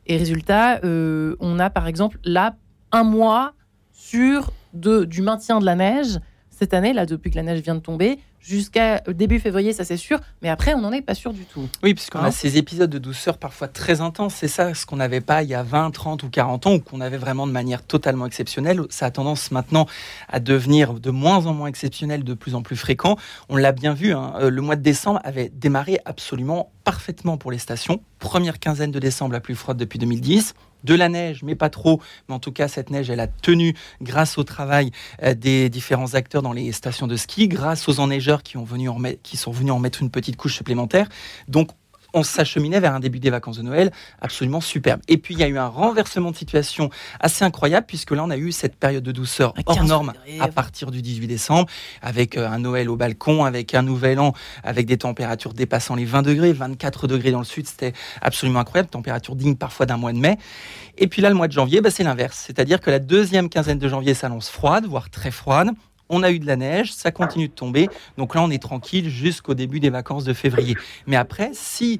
Et résultat, euh, on a par exemple là un mois sur de, du maintien de la neige cette année, là, depuis que la neige vient de tomber, jusqu'à début février, ça c'est sûr, mais après, on n'en est pas sûr du tout. Oui, puisqu'on a hein ces épisodes de douceur parfois très intenses, c'est ça ce qu'on n'avait pas il y a 20, 30 ou 40 ans, ou qu'on avait vraiment de manière totalement exceptionnelle. Ça a tendance maintenant à devenir de moins en moins exceptionnel, de plus en plus fréquent. On l'a bien vu, hein, euh, le mois de décembre avait démarré absolument parfaitement pour les stations. Première quinzaine de décembre la plus froide depuis 2010 de la neige, mais pas trop. Mais en tout cas, cette neige, elle a tenu grâce au travail euh, des différents acteurs dans les stations de ski, grâce aux enneigeurs qui, sont venus en mettre une petite couche supplémentaire. Donc, on s'acheminait vers un début des vacances de Noël absolument superbe. Et puis il y a eu un renversement de situation assez incroyable puisque là on a eu cette période de douceur hors norme à partir du 18 décembre avec euh, un Noël au balcon, avec un nouvel an avec des températures dépassant les 20 degrés, 24 degrés dans le sud, c'était absolument incroyable, température digne parfois d'un mois de mai. Et puis là le mois de janvier, bah, c'est l'inverse, c'est-à-dire que la deuxième quinzaine de janvier s'annonce froide, voire très froide on a eu de la neige, ça continue de tomber. Donc là, on est tranquille jusqu'au début des vacances de février. Mais après, si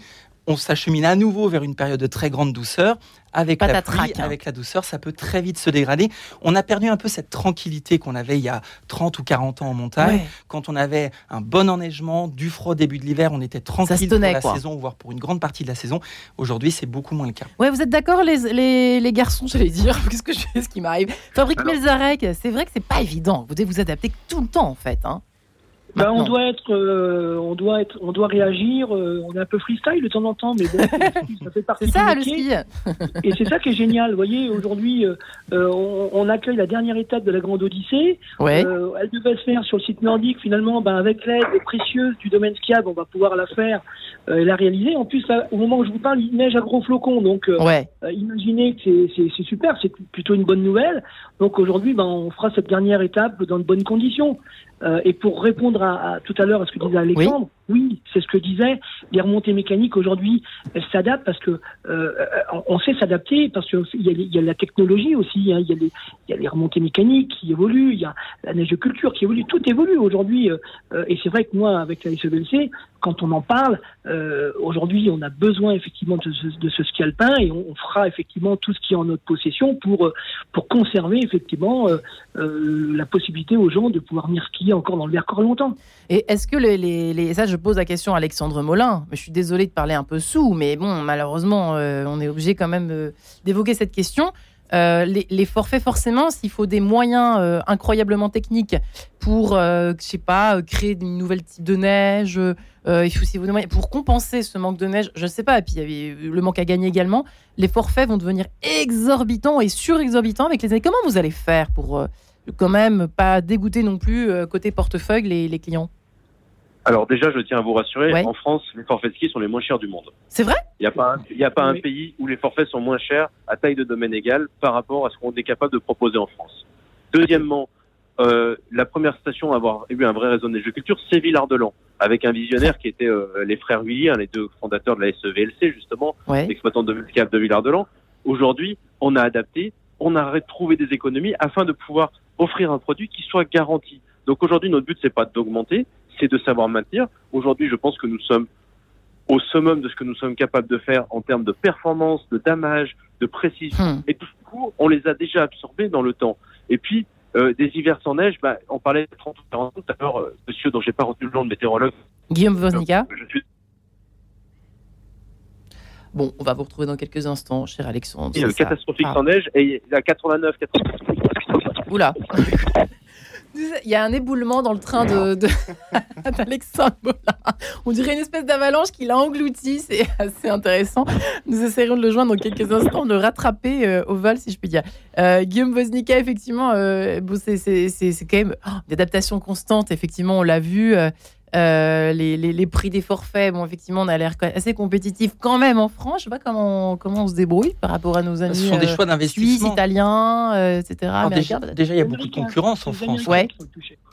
on s'achemine à nouveau vers une période de très grande douceur. Avec la pluie, hein. avec la douceur, ça peut très vite se dégrader. On a perdu un peu cette tranquillité qu'on avait il y a 30 ou 40 ans en montagne. Quand on avait un bon enneigement, du froid au début de l'hiver, on était tranquille pour la saison, voire pour une grande partie de la saison. Aujourd'hui, c'est beaucoup moins le cas. Ouais, vous êtes d'accord, les, les, garçons, j'allais dire, qu'est-ce que je fais, ce qui m'arrive. Fabrique Melzarek, c'est vrai que c'est pas évident. Vous devez vous adapter tout le temps, en fait. Hein. Ben, on doit être, euh, on doit être, on doit réagir. Euh, on est un peu freestyle de temps en temps, mais bon, ça fait partie. C'est ça le ski. Et c'est ça qui est génial. Vous voyez, aujourd'hui, euh, on, on, accueille la dernière étape de la grande Odyssée. Ouais. elle devait se faire sur le site nordique. Finalement, ben, avec l'aide précieuse du domaine skiable, on va pouvoir la faire et la réaliser. En plus, au moment où je vous parle, il neige à gros flocons. Donc, ouais. imaginez que c'est super. C'est plutôt une bonne nouvelle. Donc aujourd'hui, ben, on fera cette dernière étape dans de bonnes conditions. Euh, et pour répondre à, tout à l'heure à ce que disait Alexandre, oui, c'est ce que disait. Les remontées mécaniques aujourd'hui, s'adaptent parce que euh, on sait s'adapter parce qu'il y, a, la technologie aussi. Hein, il, y a les, remontées mécaniques qui évoluent, il y a la neige de culture qui évolue. Tout évolue aujourd'hui. Euh, et c'est vrai que moi, avec la SEBLC, quand on en parle, euh, aujourd'hui, on a besoin effectivement de ce, ski alpin et on, fera effectivement tout ce qui est en notre possession pour euh, pour conserver effectivement euh, euh, la possibilité aux gens de pouvoir venir skier encore dans le Vercors longtemps. Et est-ce que les, les, les, je pose la question à Alexandre Molin. Je suis désolé de parler un peu sous, mais bon, malheureusement, on est obligé quand même d'évoquer cette question. Euh, les, forfaits, forcément, s'il faut des moyens euh, incroyablement techniques pour, euh, je sais pas, créer une nouvelle type de neige, il faut, si vous pour compenser ce manque de neige, je ne sais pas, et puis il y avait le manque à gagner également, les forfaits vont devenir exorbitants et surexorbitants avec les années. Comment vous allez faire pour quand même pas dégoûter non plus côté portefeuille les clients? Alors déjà, je tiens à vous rassurer, en France, les forfaits de ski sont les moins chers du monde. C'est vrai? Il n'y a pas, un, a pas un pays où les forfaits sont moins chers à taille de domaine égale par rapport à ce qu'on est capable de proposer en France. Deuxièmement, euh, la première station à avoir eu un vrai réseau de culture, c'est Villard-de-Lans, avec un visionnaire qui était euh, les frères Villiers, les deux fondateurs de la SEVLC justement, l'exploitant de de Villard-de-Lans. Aujourd'hui, on a adapté, on a retrouvé des économies afin de pouvoir offrir un produit qui soit garanti. Donc aujourd'hui, notre but c'est pas d'augmenter, c'est de savoir maintenir. Aujourd'hui, je pense que nous sommes au summum de ce que nous sommes capables de faire en termes de performance, de damage, de précision. Hmm. Et tout ce coup, on les a déjà absorbés dans le temps. Et puis, euh, des hivers sans neige, bah, on parlait de 30 ou 40 tout à l'heure, euh, monsieur dont j'ai pas retenu le nom de météorologue. Guillaume Vosnika. Bon, on va vous retrouver dans quelques instants, cher Alexandre. A catastrophique sans neige et a 89, 89. Oula il y a un éboulement dans le train de, d'Alexandre On dirait une espèce d'avalanche qui l'a englouti. C'est assez intéressant. Nous essayerons de le joindre dans quelques instants, de le rattraper euh, au vol, si je puis dire. Euh, Guillaume Woznicka, effectivement, euh, c'est, quand même oh, d'adaptation constante. Effectivement, on l'a vu. Euh, les, les, prix des forfaits, bon, effectivement, on a l'air assez compétitif quand même en France. Je sais pas comment, comment on se débrouille par rapport à nos amis. Ce sont des choix d'investissement. Italiens, etc. déjà, il y a beaucoup de concurrence en France. Ouais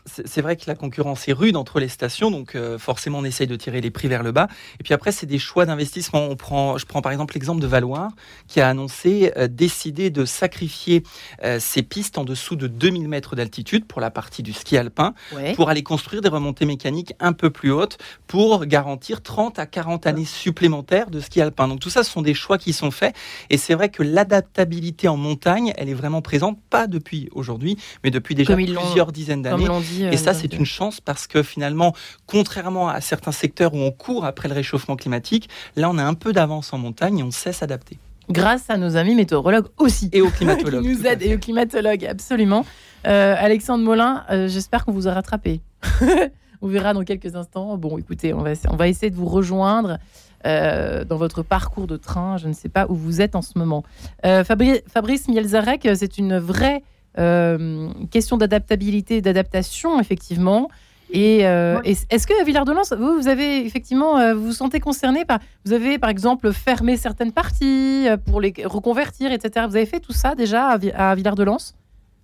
c'est vrai que la concurrence est rude entre les stations, donc euh, forcément on essaye de tirer les prix vers le bas. Et puis après, c'est des choix d'investissement. On prend, je prends par exemple l'exemple de Valoir, qui a annoncé euh, décider de sacrifier euh, ses pistes en dessous de 2000 mètres d'altitude pour la partie du ski alpin, pour aller construire des remontées mécaniques un peu plus hautes, pour garantir 30 à 40 années supplémentaires de ski alpin. Donc tout ça, ce sont des choix qui sont faits. Et c'est vrai que l'adaptabilité en montagne, elle est vraiment présente, pas depuis aujourd'hui, mais depuis déjà plusieurs dizaines d'années. Euh, et ça, c'est une chance parce que finalement, contrairement à certains secteurs où on court après le réchauffement climatique, là, on a un peu d'avance en montagne et on sait s'adapter. Grâce à nos amis météorologues aussi. Et aux climatologues. qui nous aident, et aux climatologues, absolument. Euh, Alexandre Molin, euh, j'espère qu'on vous a rattrapé. on verra dans quelques instants. Bon, écoutez, on va, on va essayer de vous rejoindre. dans votre parcours de train. Je ne sais pas où vous êtes en ce moment. Fabrice, Fabrice Mielzarek, c'est une vraie euh, question d'adaptabilité, d'adaptation, effectivement. Et, euh, est-ce que à Villard-de-Lans, vous, vous avez effectivement, euh, vous vous sentez concerné par, vous avez par exemple fermé certaines parties pour les reconvertir, etc. Vous avez fait tout ça déjà à, Villard-de-Lans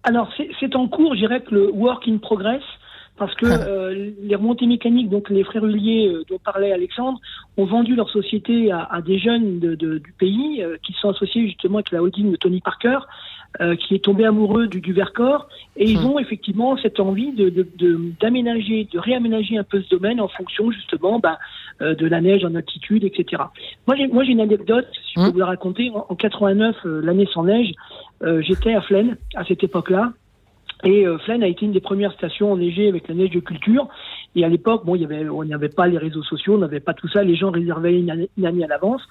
Alors c'est en cours, je dirais que le work in progress, parce que les remontées mécaniques, donc les frères Hullier dont parlait Alexandre, ont vendu leur société à, des jeunes du pays qui sont associés justement avec la holding de Tony Parker euh, qui est tombé amoureux du, du Vercors et ils hmm. ont effectivement cette envie de, d'aménager, de, réaménager un peu ce domaine en fonction justement bah, euh, de la neige en altitude, etc. Moi, j'ai, moi, j'ai une anecdote, si je peux hmm. vous la raconter. En, 89, l'année sans neige, j'étais à Flaine à cette époque-là. Et euh, Flaine a été une des premières stations enneigées avec la neige de culture. Et à l'époque, bon, il y avait, on n'y avait pas les réseaux sociaux, on n'avait pas tout ça. Les gens réservaient une année, à l'avance.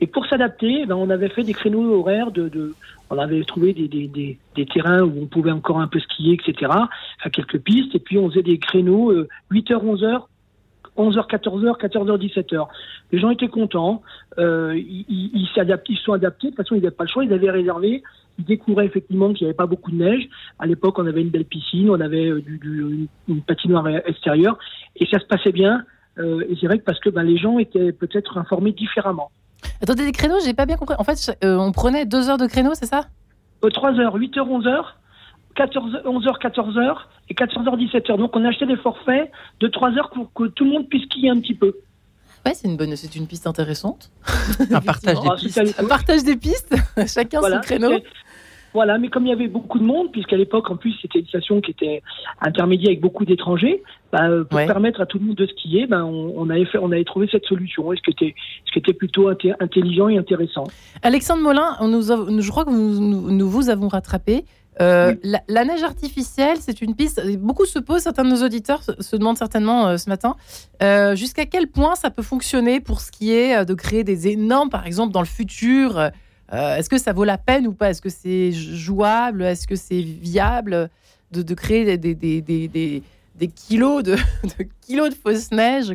Et pour s'adapter, ben, on avait fait des créneaux horaires de, de on avait trouvé des, des, des, terrains où on pouvait encore un peu skier, etc. À quelques pistes. Et puis on faisait des créneaux 8h, 11h, 11h, 14h, 14h, 17h. Les gens étaient contents, euh, ils, ils, ils, sont adaptés, de toute façon ils n'avaient pas le choix, ils avaient réservé, ils découvraient effectivement qu'il n'y avait pas beaucoup de neige. À l'époque on avait une belle piscine, on avait euh, du, du, une patinoire extérieure, et ça se passait bien. Euh, et c'est vrai que parce que ben, les gens étaient peut-être informés différemment. Attendez, des créneaux, j'ai pas bien compris. En fait, euh, on prenait deux heures de créneaux, c'est ça? 3 heures, 8 h 11 h 14, 11h, 14h et 14h, 17h. Donc on a acheté des forfaits de 3 heures pour que tout le monde puisse skier un petit peu. Ouais, c'est une bonne, c'est une piste intéressante. un partage des pistes. Un partage des pistes, chacun son créneau. Voilà, mais comme il y avait beaucoup de monde, puisqu'à l'époque, en plus, c'était une station qui était intermédiaire avec beaucoup d'étrangers, bah, euh, pour permettre à tout le monde de skier, bah, on, avait fait, on avait trouvé cette solution, ce qui était, ce qui était plutôt intelligent et intéressant. Alexandre Molin, on nous je crois que nous, nous vous avons rattrapé. Euh, la, neige artificielle, c'est une piste. Beaucoup se posent, certains de nos auditeurs se, demandent certainement euh, ce matin, euh, jusqu'à quel point ça peut fonctionner pour ce qui est de créer des énormes, par exemple, dans le futur. Est-ce que ça vaut la peine ou pas? Est-ce que c'est jouable? Est-ce que c'est viable de, créer des, des, des, des kilos de, kilos de fausse neige,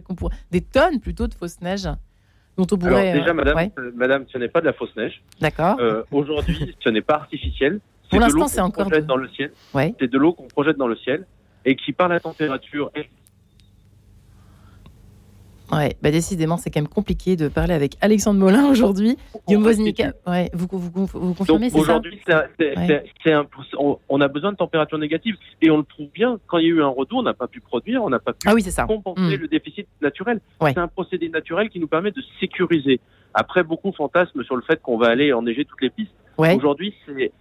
des tonnes plutôt de fausse neige dont on pourrait. Alors déjà, madame, madame, ce n'est pas de la fausse neige. D'accord. Aujourd'hui, ce n'est pas artificiel. Pour l'instant, c'est encore de... dans le ciel. C'est de l'eau qu'on projette dans le ciel et qui, par la température, Ouais, bah décidément, c'est quand même compliqué de parler avec Alexandre Molin aujourd'hui. Guillaume Woznica, ouais, vous, vous, vous, confirmez, c'est Aujourd'hui, on, a besoin de température négative et on le prouve bien. Quand il y a eu un redout, on n'a pas pu produire, on n'a pas pu ah oui, ça. compenser hmm. le déficit naturel. C'est un procédé naturel qui nous permet de sécuriser. Après, beaucoup fantasment sur le fait qu'on va aller enneiger toutes les pistes. Aujourd'hui, c'est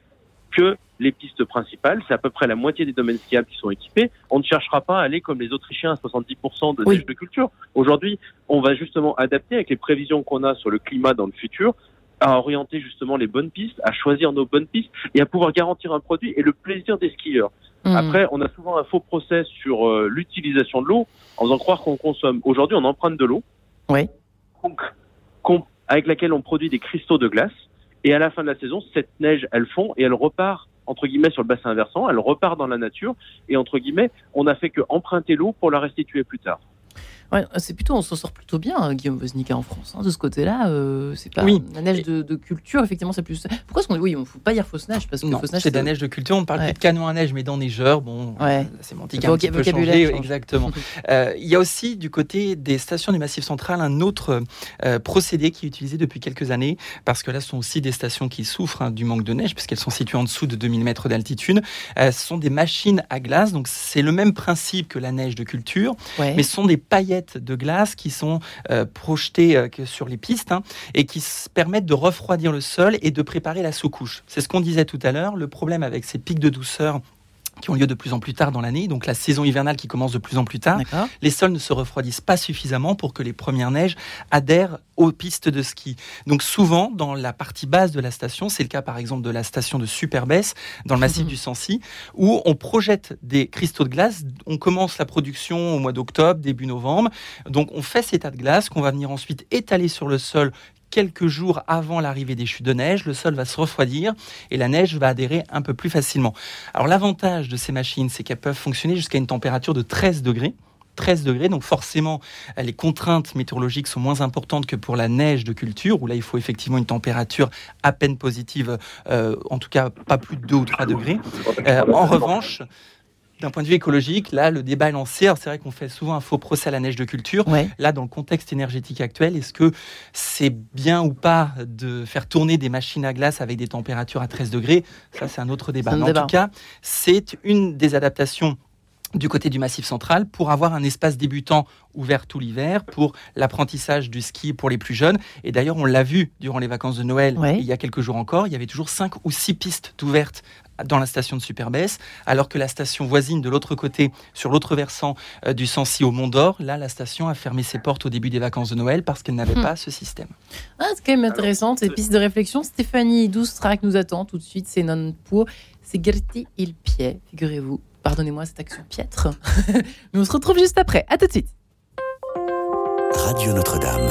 que les pistes principales. C'est à peu près la moitié des domaines skiables qui sont équipés. On ne cherchera pas à aller comme les Autrichiens à 70% de neige de culture. Aujourd'hui, on va justement adapter avec les prévisions qu'on a sur le climat dans le futur à orienter justement les bonnes pistes, à choisir nos bonnes pistes et à pouvoir garantir un produit et le plaisir des skieurs. Mmh. Après, on a souvent un faux process sur euh, l'utilisation de l'eau en faisant croire qu'on consomme. Aujourd'hui, on emprunte de l'eau. Oui. avec laquelle on produit des cristaux de glace. Et à la fin de la saison, cette neige, elle fond et elle repart entre guillemets sur le bassin versant, elle repart dans la nature. Et entre guillemets, on n'a fait que emprunter l'eau pour la restituer plus tard c'est plutôt, on s'en sort plutôt bien, hein, Guillaume Woznica en France. Hein, de ce côté-là, euh, c'est pas oui. la neige de, culture, effectivement, c'est plus. Pourquoi est-ce qu'on oui, on faut pas dire fausse neige parce que fausse neige, c'est de la neige de culture. On parle plus de canon à neige, mais dans neigeur, bon, ouais. la sémantique a un petit peu changé. Exactement. Euh, il y a aussi du côté des stations du Massif central un autre euh, procédé qui est utilisé depuis quelques années, parce que là, ce sont aussi des stations qui souffrent hein, du manque de neige, puisqu'elles sont situées en dessous de 2000 mètres d'altitude. ce sont des machines à glace, donc c'est le même principe que la neige de culture, mais ce sont des paillettes de glace qui sont euh, projetées euh, sur les pistes hein, et qui permettent de refroidir le sol et de préparer la sous-couche. C'est ce qu'on disait tout à l'heure. Le problème avec ces pics de douceur qui ont lieu de plus en plus tard dans l'année, donc la saison hivernale qui commence de plus en plus tard, les sols ne se refroidissent pas suffisamment pour que les premières neiges adhèrent aux pistes de ski. Donc souvent, dans la partie basse de la station, c'est le cas par exemple de la station de Superbès, dans le massif du Sancy, où on projette des cristaux de glace. On commence la production au mois d'octobre, début novembre. Donc on fait cet état de glace qu'on va venir ensuite étaler sur le sol quelques jours avant l'arrivée des chutes de neige, le sol va se refroidir et la neige va adhérer un peu plus facilement. Alors l'avantage de ces machines, c'est qu'elles peuvent fonctionner jusqu'à une température de 13 degrés. 13 degrés, donc forcément les contraintes météorologiques sont moins importantes que pour la neige de culture, où là il faut effectivement une température à peine positive, euh, en tout cas pas plus de 2 ou 3 degrés. Euh, en revanche, d'un point de vue écologique, là, le débat est lancé. C'est vrai qu'on fait souvent un faux procès à la neige de culture. Là, dans le contexte énergétique actuel, est-ce que c'est bien ou pas de faire tourner des machines à glace avec des températures à 13 degrés? Ça, c'est un autre débat. en tout cas, c'est une des adaptations du côté du Massif central pour avoir un espace débutant ouvert tout l'hiver pour l'apprentissage du ski pour les plus jeunes. Et d'ailleurs, on l'a vu durant les vacances de Noël, il y a quelques jours encore, il y avait toujours cinq ou six pistes ouvertes dans la station de Superbès, alors que la station voisine de l'autre côté, sur l'autre versant euh, du Sancy au Mont d'Or, là, la station a fermé ses portes au début des vacances de Noël parce qu'elle n'avait hmm. pas ce système. Ah, c'est quand même intéressant, ces pistes de réflexion. Stéphanie Doustrac nous attend tout de suite, c'est non pour. C'est Gertie il pied, figurez-vous. Pardonnez-moi cette action piètre. Mais on se retrouve juste après. À tout de suite. Radio Notre-Dame.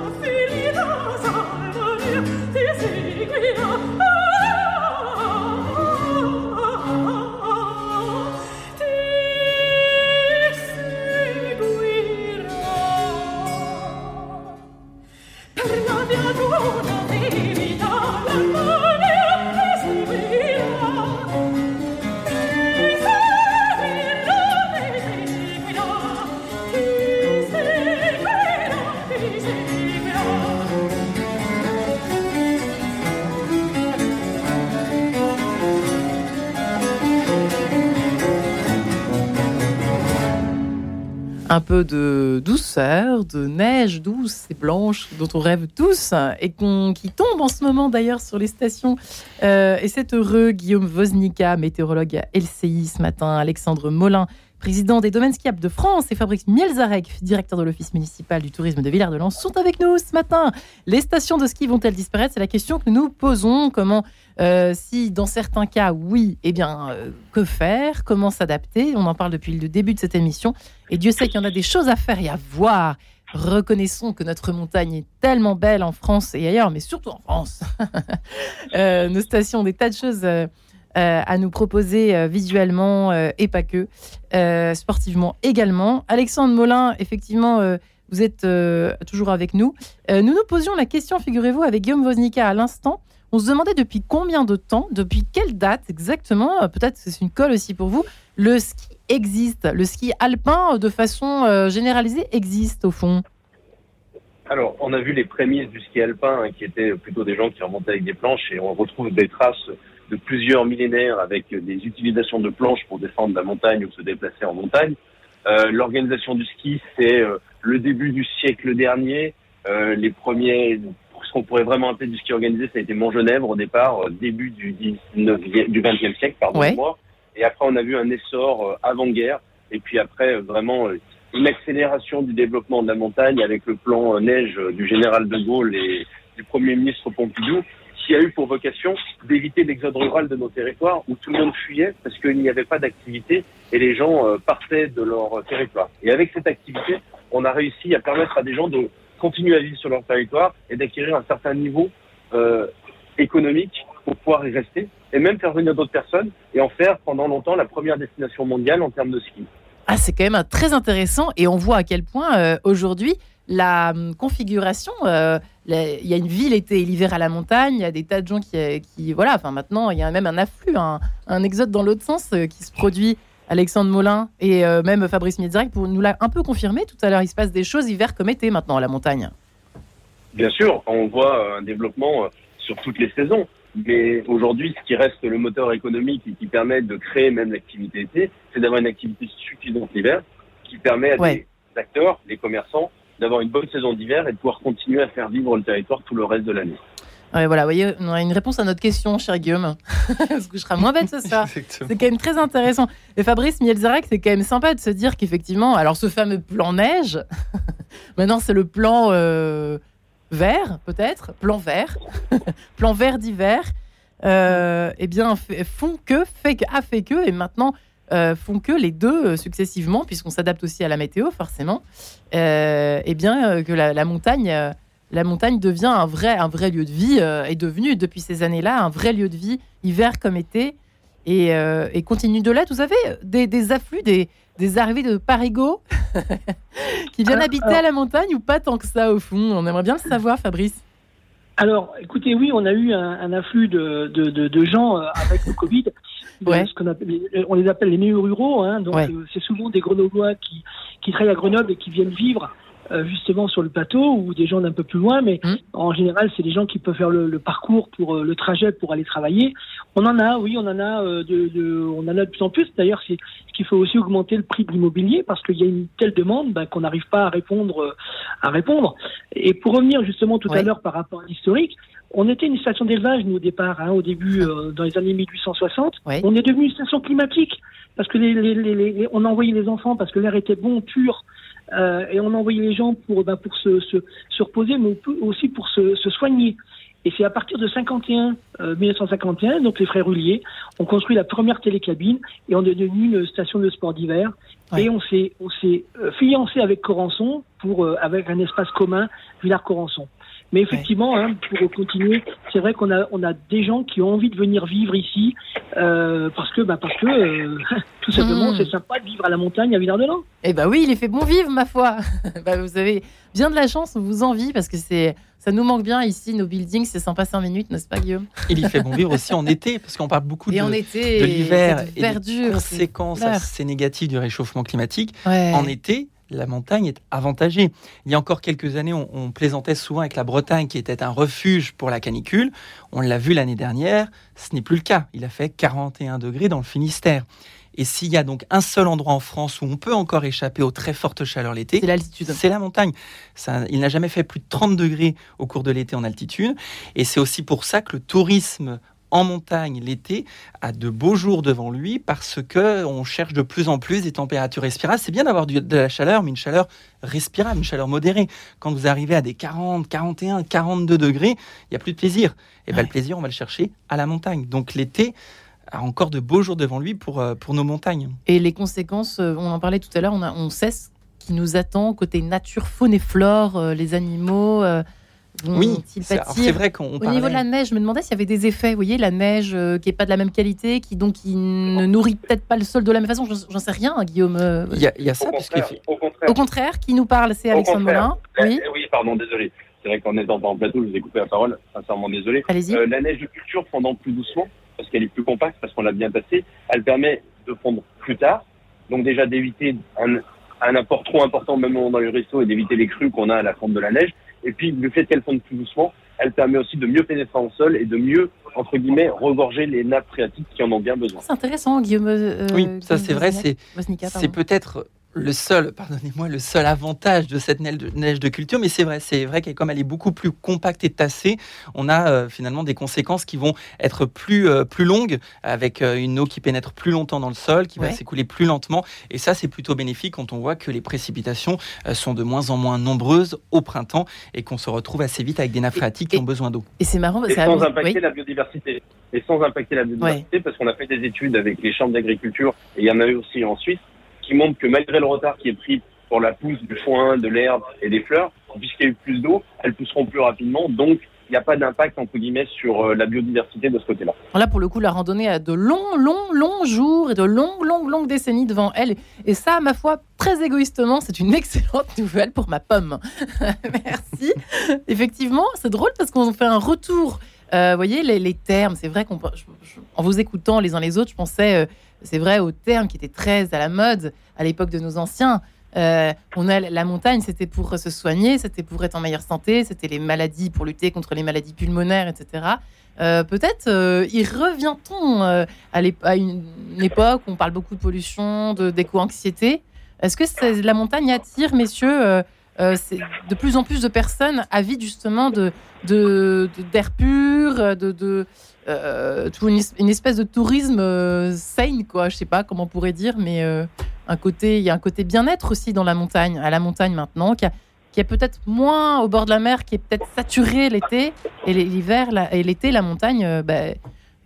de douceur, de neige douce et blanche dont on rêve tous et qui tombe en ce moment d'ailleurs sur les stations. Euh, et c'est heureux, Guillaume Woznica, météorologue à LCI ce matin, Alexandre Molin, président des domaines skiables de France, et Fabrice Mielzarek, directeur de l'Office municipal du tourisme de Villard-de-Lans, sont avec nous ce matin. Les stations de ski vont-elles disparaître? C'est la question que nous posons. Comment, euh, si dans certains cas, oui, eh bien, euh, que faire? Comment s'adapter? On en parle depuis le début de cette émission. Et Dieu sait qu'il y en a des choses à faire et à voir. Reconnaissons que notre montagne est tellement belle en France et ailleurs, mais surtout en France. Euh, nos stations, des tas de choses euh, à nous proposer euh, visuellement euh, et pas que, sportivement également. Alexandre Molin, effectivement, vous êtes toujours avec nous. nous nous posions la question, figurez-vous, avec Guillaume Woznica à l'instant. On se demandait depuis combien de temps, depuis quelle date exactement, peut-être c'est une colle aussi pour vous, le ski existe, le ski alpin de façon généralisée existe au fond? Alors, on a vu les prémices du ski alpin, hein, qui étaient plutôt des gens qui remontaient avec des planches, et on retrouve des traces de plusieurs millénaires avec des utilisations de planches pour descendre la montagne ou se déplacer en montagne. Euh, L'organisation du ski, c'est euh, le début du siècle dernier. Euh, les premiers, ce qu'on pourrait vraiment appeler du ski organisé, ça a été Montgenèvre au départ, euh, début du 19e, du 20e siècle, pardon-moi. Et après, on a vu un essor euh, avant-guerre. Et puis après, vraiment une accélération du développement de la montagne avec le plan neige du général de Gaulle et du premier ministre Pompidou qui a eu pour vocation d'éviter l'exode rural de nos territoires où tout le monde fuyait parce qu'il n'y avait pas d'activité et les gens euh, partaient de leur territoire. Et avec cette activité, on a réussi à permettre à des gens de continuer à vivre sur leur territoire et d'acquérir un certain niveau euh, économique pour pouvoir y rester et même faire venir d'autres personnes et en faire pendant longtemps la première destination mondiale en termes de ski. Ah, c'est quand même très intéressant et on voit à quel point euh, aujourd'hui la hum, configuration, euh, il y a une vie l'été et l'hiver à la montagne, il y a des tas de gens qui, euh, qui, voilà, enfin maintenant il y a même un afflux, un, exode dans l'autre sens qui se produit. Alexandre Molin et même Fabrice Miedzarek pour nous l'a un peu confirmé tout à l'heure. Il se passe des choses hiver comme été maintenant à la montagne. Bien sûr, on voit un développement sur toutes les saisons. Mais aujourd'hui, ce qui reste le moteur économique et qui permet de créer même l'activité été, c'est d'avoir une activité suffisante l'hiver, qui permet à des acteurs, des commerçants, d'avoir une bonne saison d'hiver et de pouvoir continuer à faire vivre le territoire tout le reste de l'année. Ouais, voilà, vous voyez, on a une réponse à notre question, cher Guillaume. Parce que je serai moins bête ce soir. c'est quand même très intéressant. Et Fabrice Mielzarek, c'est quand même sympa de se dire qu'effectivement, alors ce fameux plan neige, maintenant c'est le plan euh, vert, peut-être, plan vert, plan vert d'hiver, euh, eh bien, font que, fait que, a fait que, et maintenant euh, font que les deux euh, successivement, puisqu'on s'adapte aussi à la météo, forcément, eh bien, que la, montagne. la montagne devient un vrai, un vrai lieu de vie, est devenu depuis ces années-là un vrai lieu de vie, hiver comme été, et, continue de l'être. Vous avez des, des afflux, des, des arrivées de parigots qui viennent habiter à la montagne ou pas tant que ça au fond? On aimerait bien le savoir, Fabrice. Alors, écoutez, oui, on a eu un, afflux de, de, gens euh, avec le Covid. Ouais. Ce on, les appelle les néo ruraux. Hein, donc, euh, c'est souvent des Grenoblois qui, qui travaillent à Grenoble et qui viennent vivre euh, justement sur le plateau ou des gens d'un peu plus loin, mais mmh. en général, c'est des gens qui peuvent faire le, parcours pour euh, le trajet pour aller travailler. On en a, oui, on en a euh, de, de, on en a de plus en plus. D'ailleurs, c'est ce qu'il faut aussi augmenter le prix de l'immobilier parce qu'il y a une telle demande bah, qu'on n'arrive pas à répondre, à répondre. Et pour revenir justement tout à l'heure par rapport à l'historique, on était une station d'élevage, nous, au départ, hein, au début, dans les années 1860. On est devenu une station climatique parce que les, les, les, on envoyait les enfants parce que l'air était bon, pur, euh, et on envoyait les gens pour, bah, pour se, se, se, reposer, mais aussi pour se, se soigner. Et c'est à partir de 51, 1951, euh, donc les frères Hullier ont construit la première télécabine et on est devenu une station de sport d'hiver. Et on s'est, on s'est euh, fiancé avec Corançon pour, avec un espace commun, Villars-Corançon. Mais effectivement, hein, pour continuer, c'est vrai qu'on a, on a des gens qui ont envie de venir vivre ici euh, parce que, bah, parce que euh, tout simplement, hmm. c'est sympa de vivre à la montagne à Villard-de-Lans. Eh bah oui, il est fait bon vivre, ma foi. bah, vous avez bien de la chance, on vous envie parce que c'est, ça nous manque bien ici, nos buildings, c'est sympa 5 minutes, n'est-ce pas, Guillaume? Il y fait bon vivre aussi en été parce qu'on parle beaucoup de, de l'hiver et des conséquences assez négatives du réchauffement climatique. En été, la montagne est avantagée. Il y a encore quelques années, on, plaisantait souvent avec la Bretagne qui était un refuge pour la canicule. On l'a vu l'année dernière, ce n'est plus le cas. Il a fait 41 degrés dans le Finistère. Et s'il y a donc un seul endroit en France où on peut encore échapper aux très fortes chaleurs l'été, c'est l'altitude. C'est la montagne. il n'a jamais fait plus de 30 degrés au cours de l'été en altitude. Et c'est aussi pour ça que le tourisme en montagne l'été a de beaux jours devant lui parce que on cherche de plus en plus des températures respirables. C'est bien d'avoir de la chaleur, mais une chaleur respirable, une chaleur modérée. Quand vous arrivez à des 40, 41, 42 degrés, il n'y a plus de plaisir. Et bien le plaisir, on va le chercher à la montagne. Donc l'été a encore de beaux jours devant lui pour, euh, pour nos montagnes. Et les conséquences, euh, on en parlait tout à l'heure, on, on sait ce qui nous attend côté nature, faune et flore, euh, les animaux oui, c'est vrai qu'on Au niveau de la neige, je me demandais s'il y avait des effets. Vous voyez, la neige euh, qui n'est pas de la même qualité, qui donc qui ne nourrit peut-être pas le sol de la même façon. J'en sais rien, Guillaume. Euh. Il y, a, ça, au contraire, au contraire. Au contraire, qui nous parle, c'est Alexandre Moulin. Oui. Eh oui, pardon, désolé. C'est vrai qu'en étant en plateau, je vous ai coupé la parole. Sincèrement, désolé. Allez-y. Euh, la neige de culture fondant plus doucement, parce qu'elle est plus compacte, parce qu'on l'a bien passée. Elle permet de fondre plus tard. Donc déjà d'éviter un, un apport trop important, même dans les ruisseaux, et d'éviter les crues qu'on a à la fonte de la neige. Et puis, le fait qu'elle fonde plus doucement, elle permet aussi de mieux pénétrer en sol et de mieux, entre guillemets, regorger les nappes phréatiques qui en ont bien besoin. C'est intéressant, Guillaume. Euh, oui, ça c'est vrai, c'est peut-être le seul, pardonnez-moi, le seul avantage de cette neige de, culture, mais c'est vrai, c'est vrai qu'elle comme elle est beaucoup plus compacte et tassée, on a euh, finalement des conséquences qui vont être plus euh, plus longues, avec euh, une eau qui pénètre plus longtemps dans le sol, qui va s'écouler plus lentement, et ça c'est plutôt bénéfique quand on voit que les précipitations sont de moins en moins nombreuses au printemps et qu'on se retrouve assez vite avec des nappes phréatiques qui ont besoin d'eau. Et c'est marrant, et sans impacter la biodiversité. Et sans impacter la biodiversité, parce qu'on a fait des études avec les chambres d'agriculture, et il y en a eu aussi en Suisse qui montre que malgré le retard qui est pris pour la pousse du foin, de l'herbe et des fleurs, puisqu'il y a eu plus d'eau, elles pousseront plus rapidement, donc il n'y a pas d'impact entre guillemets sur euh, la biodiversité de ce côté-là. Là, pour le coup, la randonnée a de longs, longs, longs jours et de longues, longues, longues décennies devant elle. Et ça, ma foi, très égoïstement, c'est une excellente nouvelle pour ma pomme. Merci. Effectivement, c'est drôle parce qu'on fait un retour. Euh, vous voyez, les, termes, c'est vrai qu'en vous écoutant les uns les autres, je pensais, euh, c'est vrai, aux termes qui étaient très à la mode à l'époque de nos anciens. Euh, on a la montagne, c'était pour se soigner, c'était pour être en meilleure santé, c'était les maladies pour lutter contre les maladies pulmonaires, etc. Euh, peut-être euh, y revient-on à, une, époque où on parle beaucoup de pollution, d'éco-anxiété? Est-ce que la montagne attire, messieurs, de plus en plus de personnes avides justement de d'air pur, de, une, espèce de tourisme sain, quoi. Je sais pas comment on pourrait dire, mais un côté, il y a un côté bien-être aussi dans la montagne, à la montagne maintenant, qui, est peut-être moins au bord de la mer, qui est peut-être saturé l'été et l'hiver et l'été la montagne, euh, bah,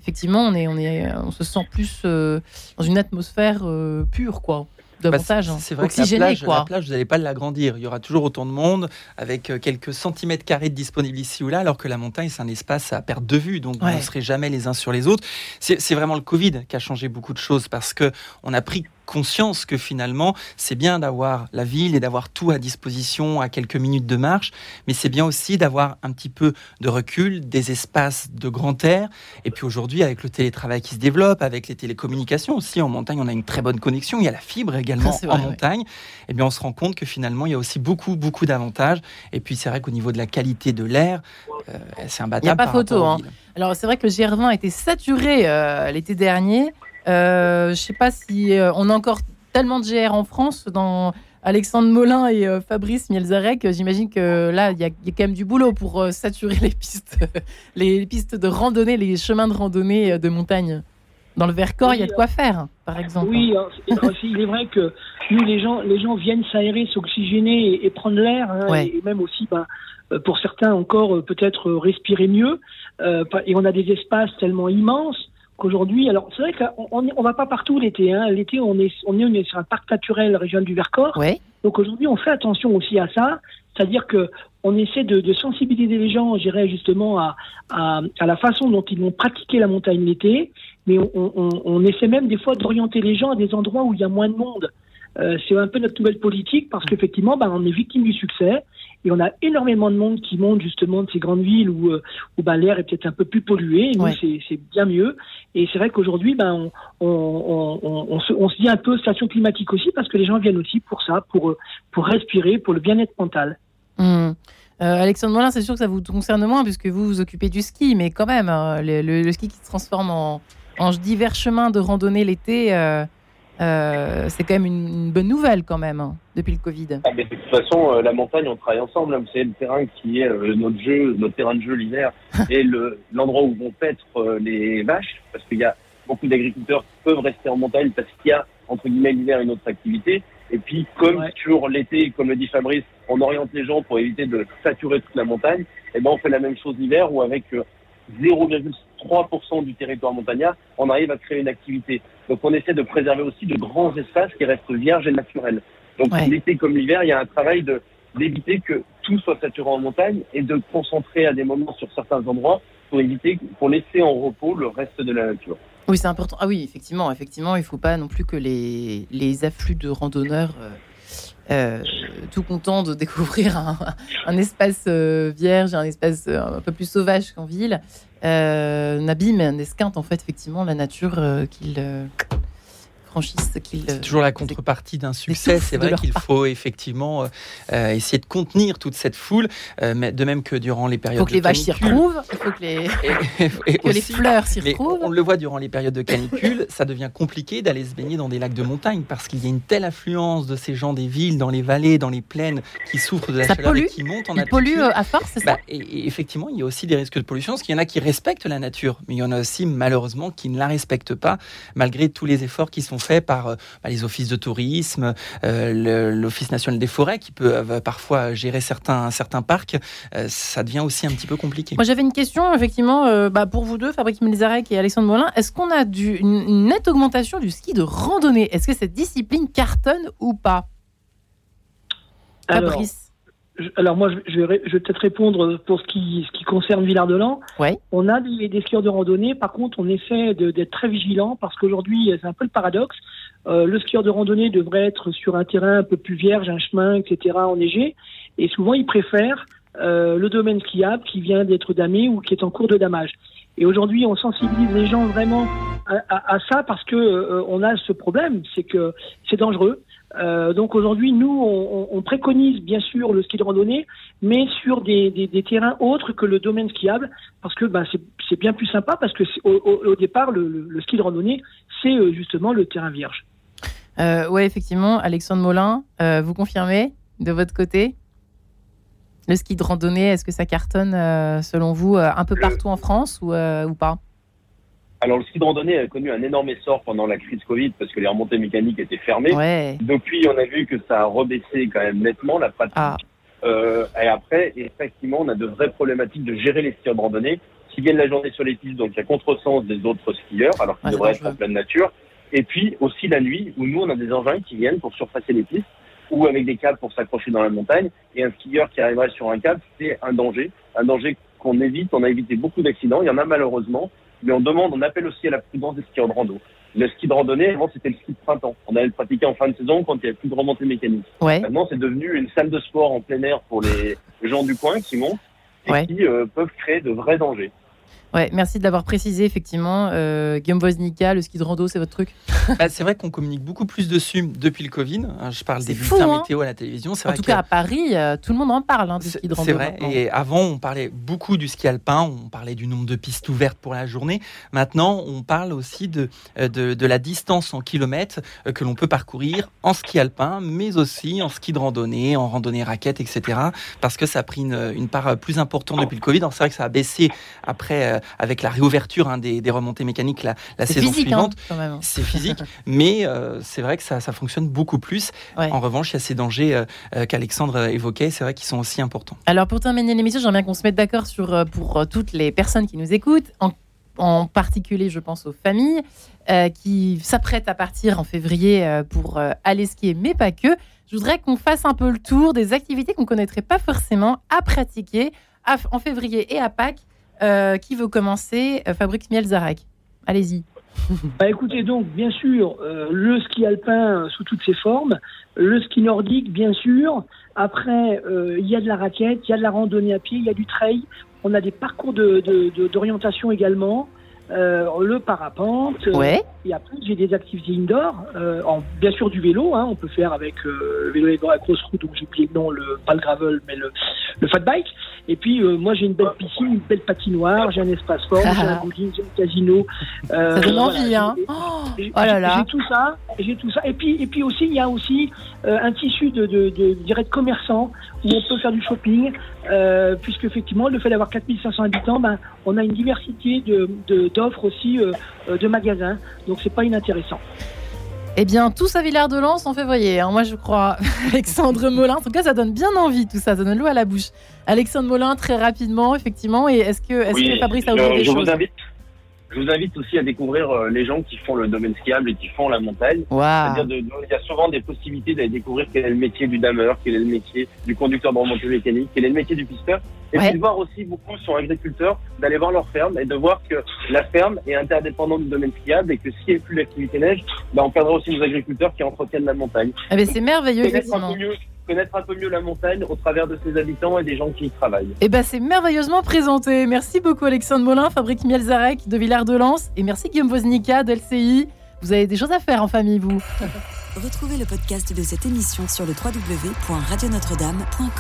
effectivement, on est, on est, on se sent plus euh, dans une atmosphère euh, pure, quoi. Bah, hein. c'est vrai que la plage, quoi. la plage, vous n'allez pas l'agrandir. Il y aura toujours autant de monde, avec quelques centimètres carrés de disponible ici ou là, alors que la montagne, c'est un espace à perte de vue, donc vous ne serez jamais les uns sur les autres. C'est vraiment le Covid qui a changé beaucoup de choses, parce que on a pris conscience que finalement, c'est bien d'avoir la ville et d'avoir tout à disposition à quelques minutes de marche, mais c'est bien aussi d'avoir un petit peu de recul, des espaces de grand air. Et puis aujourd'hui, avec le télétravail qui se développe, avec les télécommunications aussi, en montagne, on a une très bonne connexion. Il y a la fibre également en montagne. Et eh bien, on se rend compte que finalement, il y a aussi beaucoup, beaucoup d'avantages. Et puis, c'est vrai qu'au niveau de la qualité de l'air, euh, c'est un bâtiment. Il n'y a pas photo. Hein. Alors, c'est vrai que Gervin était saturé euh, l'été dernier. Euh, je ne sais pas si euh, on a encore tellement de GR en France dans Alexandre Molin et euh, Fabrice Mielzarek. J'imagine que là, il y, a quand même du boulot pour saturer les pistes, les pistes de randonnée, les chemins de randonnée de montagne. Dans le Vercors, il y a de quoi faire, par exemple. Oui, hein, il est vrai que nous, les gens, les gens viennent s'aérer, s'oxygéner et, prendre l'air, hein, et, même aussi, ben, pour certains encore, peut-être respirer mieux. et on a des espaces tellement immenses qu'aujourd'hui, alors c'est vrai qu'on on va pas partout l'été. Hein. L'été, on est, on est sur un parc naturel régional du Vercors. Donc aujourd'hui, on fait attention aussi à ça. C'est-à-dire que on essaie de, de sensibiliser les gens, j'irais justement à, à, à, la façon dont ils vont pratiquer la montagne l'été, mais on, on, on essaie même des fois d'orienter les gens à des endroits où il y a moins de monde. Euh, c'est un peu notre nouvelle politique parce qu'effectivement, bah, on est victime du succès et on a énormément de monde qui monte justement de ces grandes villes où, euh, où bah, l'air est peut-être un peu plus pollué. Et nous, c'est bien mieux. Et c'est vrai qu'aujourd'hui, bah, on, on, on, on, se, on se dit un peu station climatique aussi parce que les gens viennent aussi pour ça, pour, pour respirer, pour le bien-être mental. Mmh. Euh, Alexandre Molin, c'est sûr que ça vous concerne moins puisque vous vous occupez du ski, mais quand même, hein, le, le, ski qui se transforme en, en divers chemins de randonnée l'été, euh, euh, c'est quand même une, bonne nouvelle quand même hein, depuis le Covid. Ah, de toute façon, euh, la montagne, on travaille ensemble. C'est le terrain qui est euh, notre jeu, notre terrain de jeu l'hiver, et l'endroit où vont paître les vaches, parce qu'il y a beaucoup d'agriculteurs qui peuvent rester en montagne parce qu'il y a entre guillemets l'hiver une autre activité. Et puis, comme toujours l'été, comme le dit Fabrice, on oriente les gens pour éviter de saturer toute la montagne. Et eh ben, on fait la même chose l'hiver, où avec 0,3% du territoire montagnard, on arrive à créer une activité. Donc on essaie de préserver aussi de grands espaces qui restent vierges et naturels. Donc l'été comme l'hiver, il y a un travail de d'éviter que tout soit saturé en montagne et de concentrer à des moments sur certains endroits pour éviter, pour laisser en repos le reste de la nature. Oui, c'est important. Ah oui, effectivement, effectivement, il ne faut pas non plus que les, les afflux de randonneurs euh, euh, tout content de découvrir un, espace euh, vierge, un espace euh, un peu plus sauvage qu'en ville, n'abîme, n'esquinte en fait effectivement la nature qu'il c'est toujours la contrepartie d'un succès. C'est vrai qu'il faut effectivement euh, euh, essayer de contenir toute cette foule, euh, mais de même que durant les périodes. Il faut que les vaches s'y retrouvent, il faut que les, que les fleurs s'y retrouvent. On le voit durant les périodes de canicule, ça devient compliqué d'aller se baigner dans des lacs de montagne parce qu'il y a une telle affluence de ces gens des villes, dans les vallées, dans les plaines, qui souffrent de la chaleur et qui montent en altitude. pollue à force, c'est ça bah, et, effectivement, il y a aussi des risques de pollution, parce qu'il y en a qui respectent la nature, mais il y en a aussi malheureusement qui ne la respectent pas, malgré tous les efforts qui sont fait par euh, bah, les offices de tourisme, euh, l'Office national des forêts qui peut euh, parfois gérer certains, certains parcs, ça devient aussi un petit peu compliqué. Moi j'avais une question effectivement bah, pour vous deux, Fabrice Melzarek et Alexandre Molin. Est-ce qu'on a du, une, nette augmentation du ski de randonnée? Est-ce que cette discipline cartonne ou pas? Fabrice alors moi, je, vais, je vais peut-être répondre pour ce qui, ce qui concerne Villard-de-Lans. Ouais. On a des, des, skieurs de randonnée. Par contre, on essaie d'être très vigilant parce qu'aujourd'hui, c'est un peu le paradoxe. Euh, le skieur de randonnée devrait être sur un terrain un peu plus vierge, un chemin, etc., enneigé. Et souvent, il préfère euh, le domaine skiable qui vient d'être damé ou qui est en cours de damage. Et aujourd'hui, on sensibilise les gens vraiment à, à, à ça parce que euh, on a ce problème, c'est que c'est dangereux. Euh, donc aujourd'hui, nous, on, on, préconise bien sûr le ski de randonnée, mais sur des, des, des terrains autres que le domaine skiable, parce que ben, c'est bien plus sympa, parce que au, au, au, départ, le, le, le, ski de randonnée, c'est euh, justement le terrain vierge. Euh, oui, effectivement, Alexandre Molin, euh, vous confirmez de votre côté le ski de randonnée, est-ce que ça cartonne euh, selon vous euh, un peu partout en France ou, euh, ou pas? Alors, le ski de randonnée a connu un énorme essor pendant la crise Covid parce que les remontées mécaniques étaient fermées. Ouais. Depuis, on a vu que ça a rebaissé quand même nettement la pratique. Ah. Euh, et après, effectivement, on a de vraies problématiques de gérer les skieurs de randonnée qui viennent la journée sur les pistes, donc il y a contresens des autres skieurs alors qu'ils Ouais, devraient être en pleine nature. Et puis aussi la nuit où nous, on a des engins qui viennent pour surpasser les pistes ou avec des câbles pour s'accrocher dans la montagne. Et un skieur qui arriverait sur un câble, c'est un danger, un danger qu'on évite. On a évité beaucoup d'accidents. Il y en a malheureusement, mais on demande, on appelle aussi à la prudence des skieurs de rando. Le ski de randonnée, avant, c'était le ski de printemps. On allait le pratiquer en fin de saison quand il n'y avait plus de remontée mécanique. Ouais. Maintenant, c'est devenu une salle de sport en plein air pour les gens du coin qui montent et Ouais. qui euh, peuvent créer de vrais dangers. Ouais, merci de l'avoir précisé, effectivement. Euh, Guillaume Woznica, le ski de rando, c'est votre truc Bah, c'est vrai qu'on communique beaucoup plus dessus depuis le Covid. Hein, Je parle des fou, bulletins hein météo à la télévision. C'est En vrai tout que- cas, à Paris, euh, tout le monde en parle hein, du ski de rando. c'est vrai. maintenant. Et avant, on parlait beaucoup du ski alpin. On parlait du nombre de pistes ouvertes pour la journée. Maintenant, on parle aussi de, euh, de, de la distance en kilomètres euh, que l'on peut parcourir en ski alpin, mais aussi en ski de randonnée, en randonnée raquette, etc. Parce que ça a pris une, une part plus importante depuis le Covid. Alors, C'est vrai que ça a baissé après, avec la réouverture hein, des, des remontées mécaniques la, la saison physique, hein, suivante. même. C'est physique, mais euh, c'est vrai que ça, ça fonctionne beaucoup plus. Ouais. En revanche, il y a ces dangers euh, euh, qu'Alexandre euh, évoquait, c'est vrai qu'ils sont aussi importants. Alors, pour terminer l'émission, j'aimerais bien qu'on se mette d'accord sur, pour toutes les personnes qui nous écoutent, en, en particulier, je pense aux familles euh, qui s'apprêtent à partir en février euh, pour euh, aller skier, mais pas que. Je voudrais qu'on fasse un peu le tour des activités qu'on connaîtrait pas forcément à pratiquer à- en février et à Pâques. Euh, qui veut commencer? Euh, Fabrice Mielzarek. Allez-y. Bah écoutez, donc, bien sûr, euh, le ski alpin sous toutes ses formes, le ski nordique, bien sûr. Après, euh, il y a de la raquette, il y a de la randonnée à pied, il y a du trail. On a des parcours de- de- de- d'orientation également. Euh, le parapente. Ouais. Et après, j'ai des activités indoor. Euh, en, bien sûr, du vélo. Hein, on peut faire avec euh, le vélo et la grosse route, donc j'ai oublié le nom, le, pas le gravel, mais le, le fat bike. Et puis, euh, moi, j'ai une belle piscine, une belle patinoire, j'ai un espace fort, j'ai un bowling, j'ai un casino. Ça donne voilà. envie, hein J'ai- Oh, oh là là. J'ai tout ça, j'ai tout ça. Et puis, et puis aussi, il y a aussi un tissu de, de, de, de commerçants où on peut faire du shopping, puisque effectivement, le fait d'avoir 4500 habitants, ben, on a une diversité de de- d'offres aussi de magasins. Donc, c'est pas inintéressant. Eh bien, tous à Villard-de-Lans en février, hein, moi je crois. Alexandre Molin, en tout cas, ça donne bien envie tout ça, ça donne l'eau à la bouche. Alexandre Molin, très rapidement, effectivement. Et est-ce que, est Oui, que Fabrice a je, oublié des je choses vous invite. Je vous invite aussi à découvrir euh, les gens qui font le domaine skiable et qui font la montagne. Waouh. C'est-à-dire, de- de- il y a souvent des possibilités d'aller découvrir quel est le métier du dameur, quel est le métier du conducteur de remontée mécanique, quel est le métier du pisteur. Et Ouais. puis de voir aussi beaucoup sont agriculteurs, d'aller voir leur ferme et de voir que la ferme est interdépendante du domaine skiable et que s'il n'y a plus l'activité neige, ben, on perdra aussi nos agriculteurs qui entretiennent la montagne. Eh ben, c'est merveilleux, Connaître connaître un peu mieux la montagne au travers de ses habitants et des gens qui y travaillent. Eh ben, c'est merveilleusement présenté. Merci beaucoup, Alexandre Molin, Fabrice Mielzarek de Villard-de-Lans. Et merci, Guillaume Woznica d'LCI. Vous avez des choses à faire en famille, vous. Retrouvez le podcast de cette émission sur le www.radionotre-dame.com.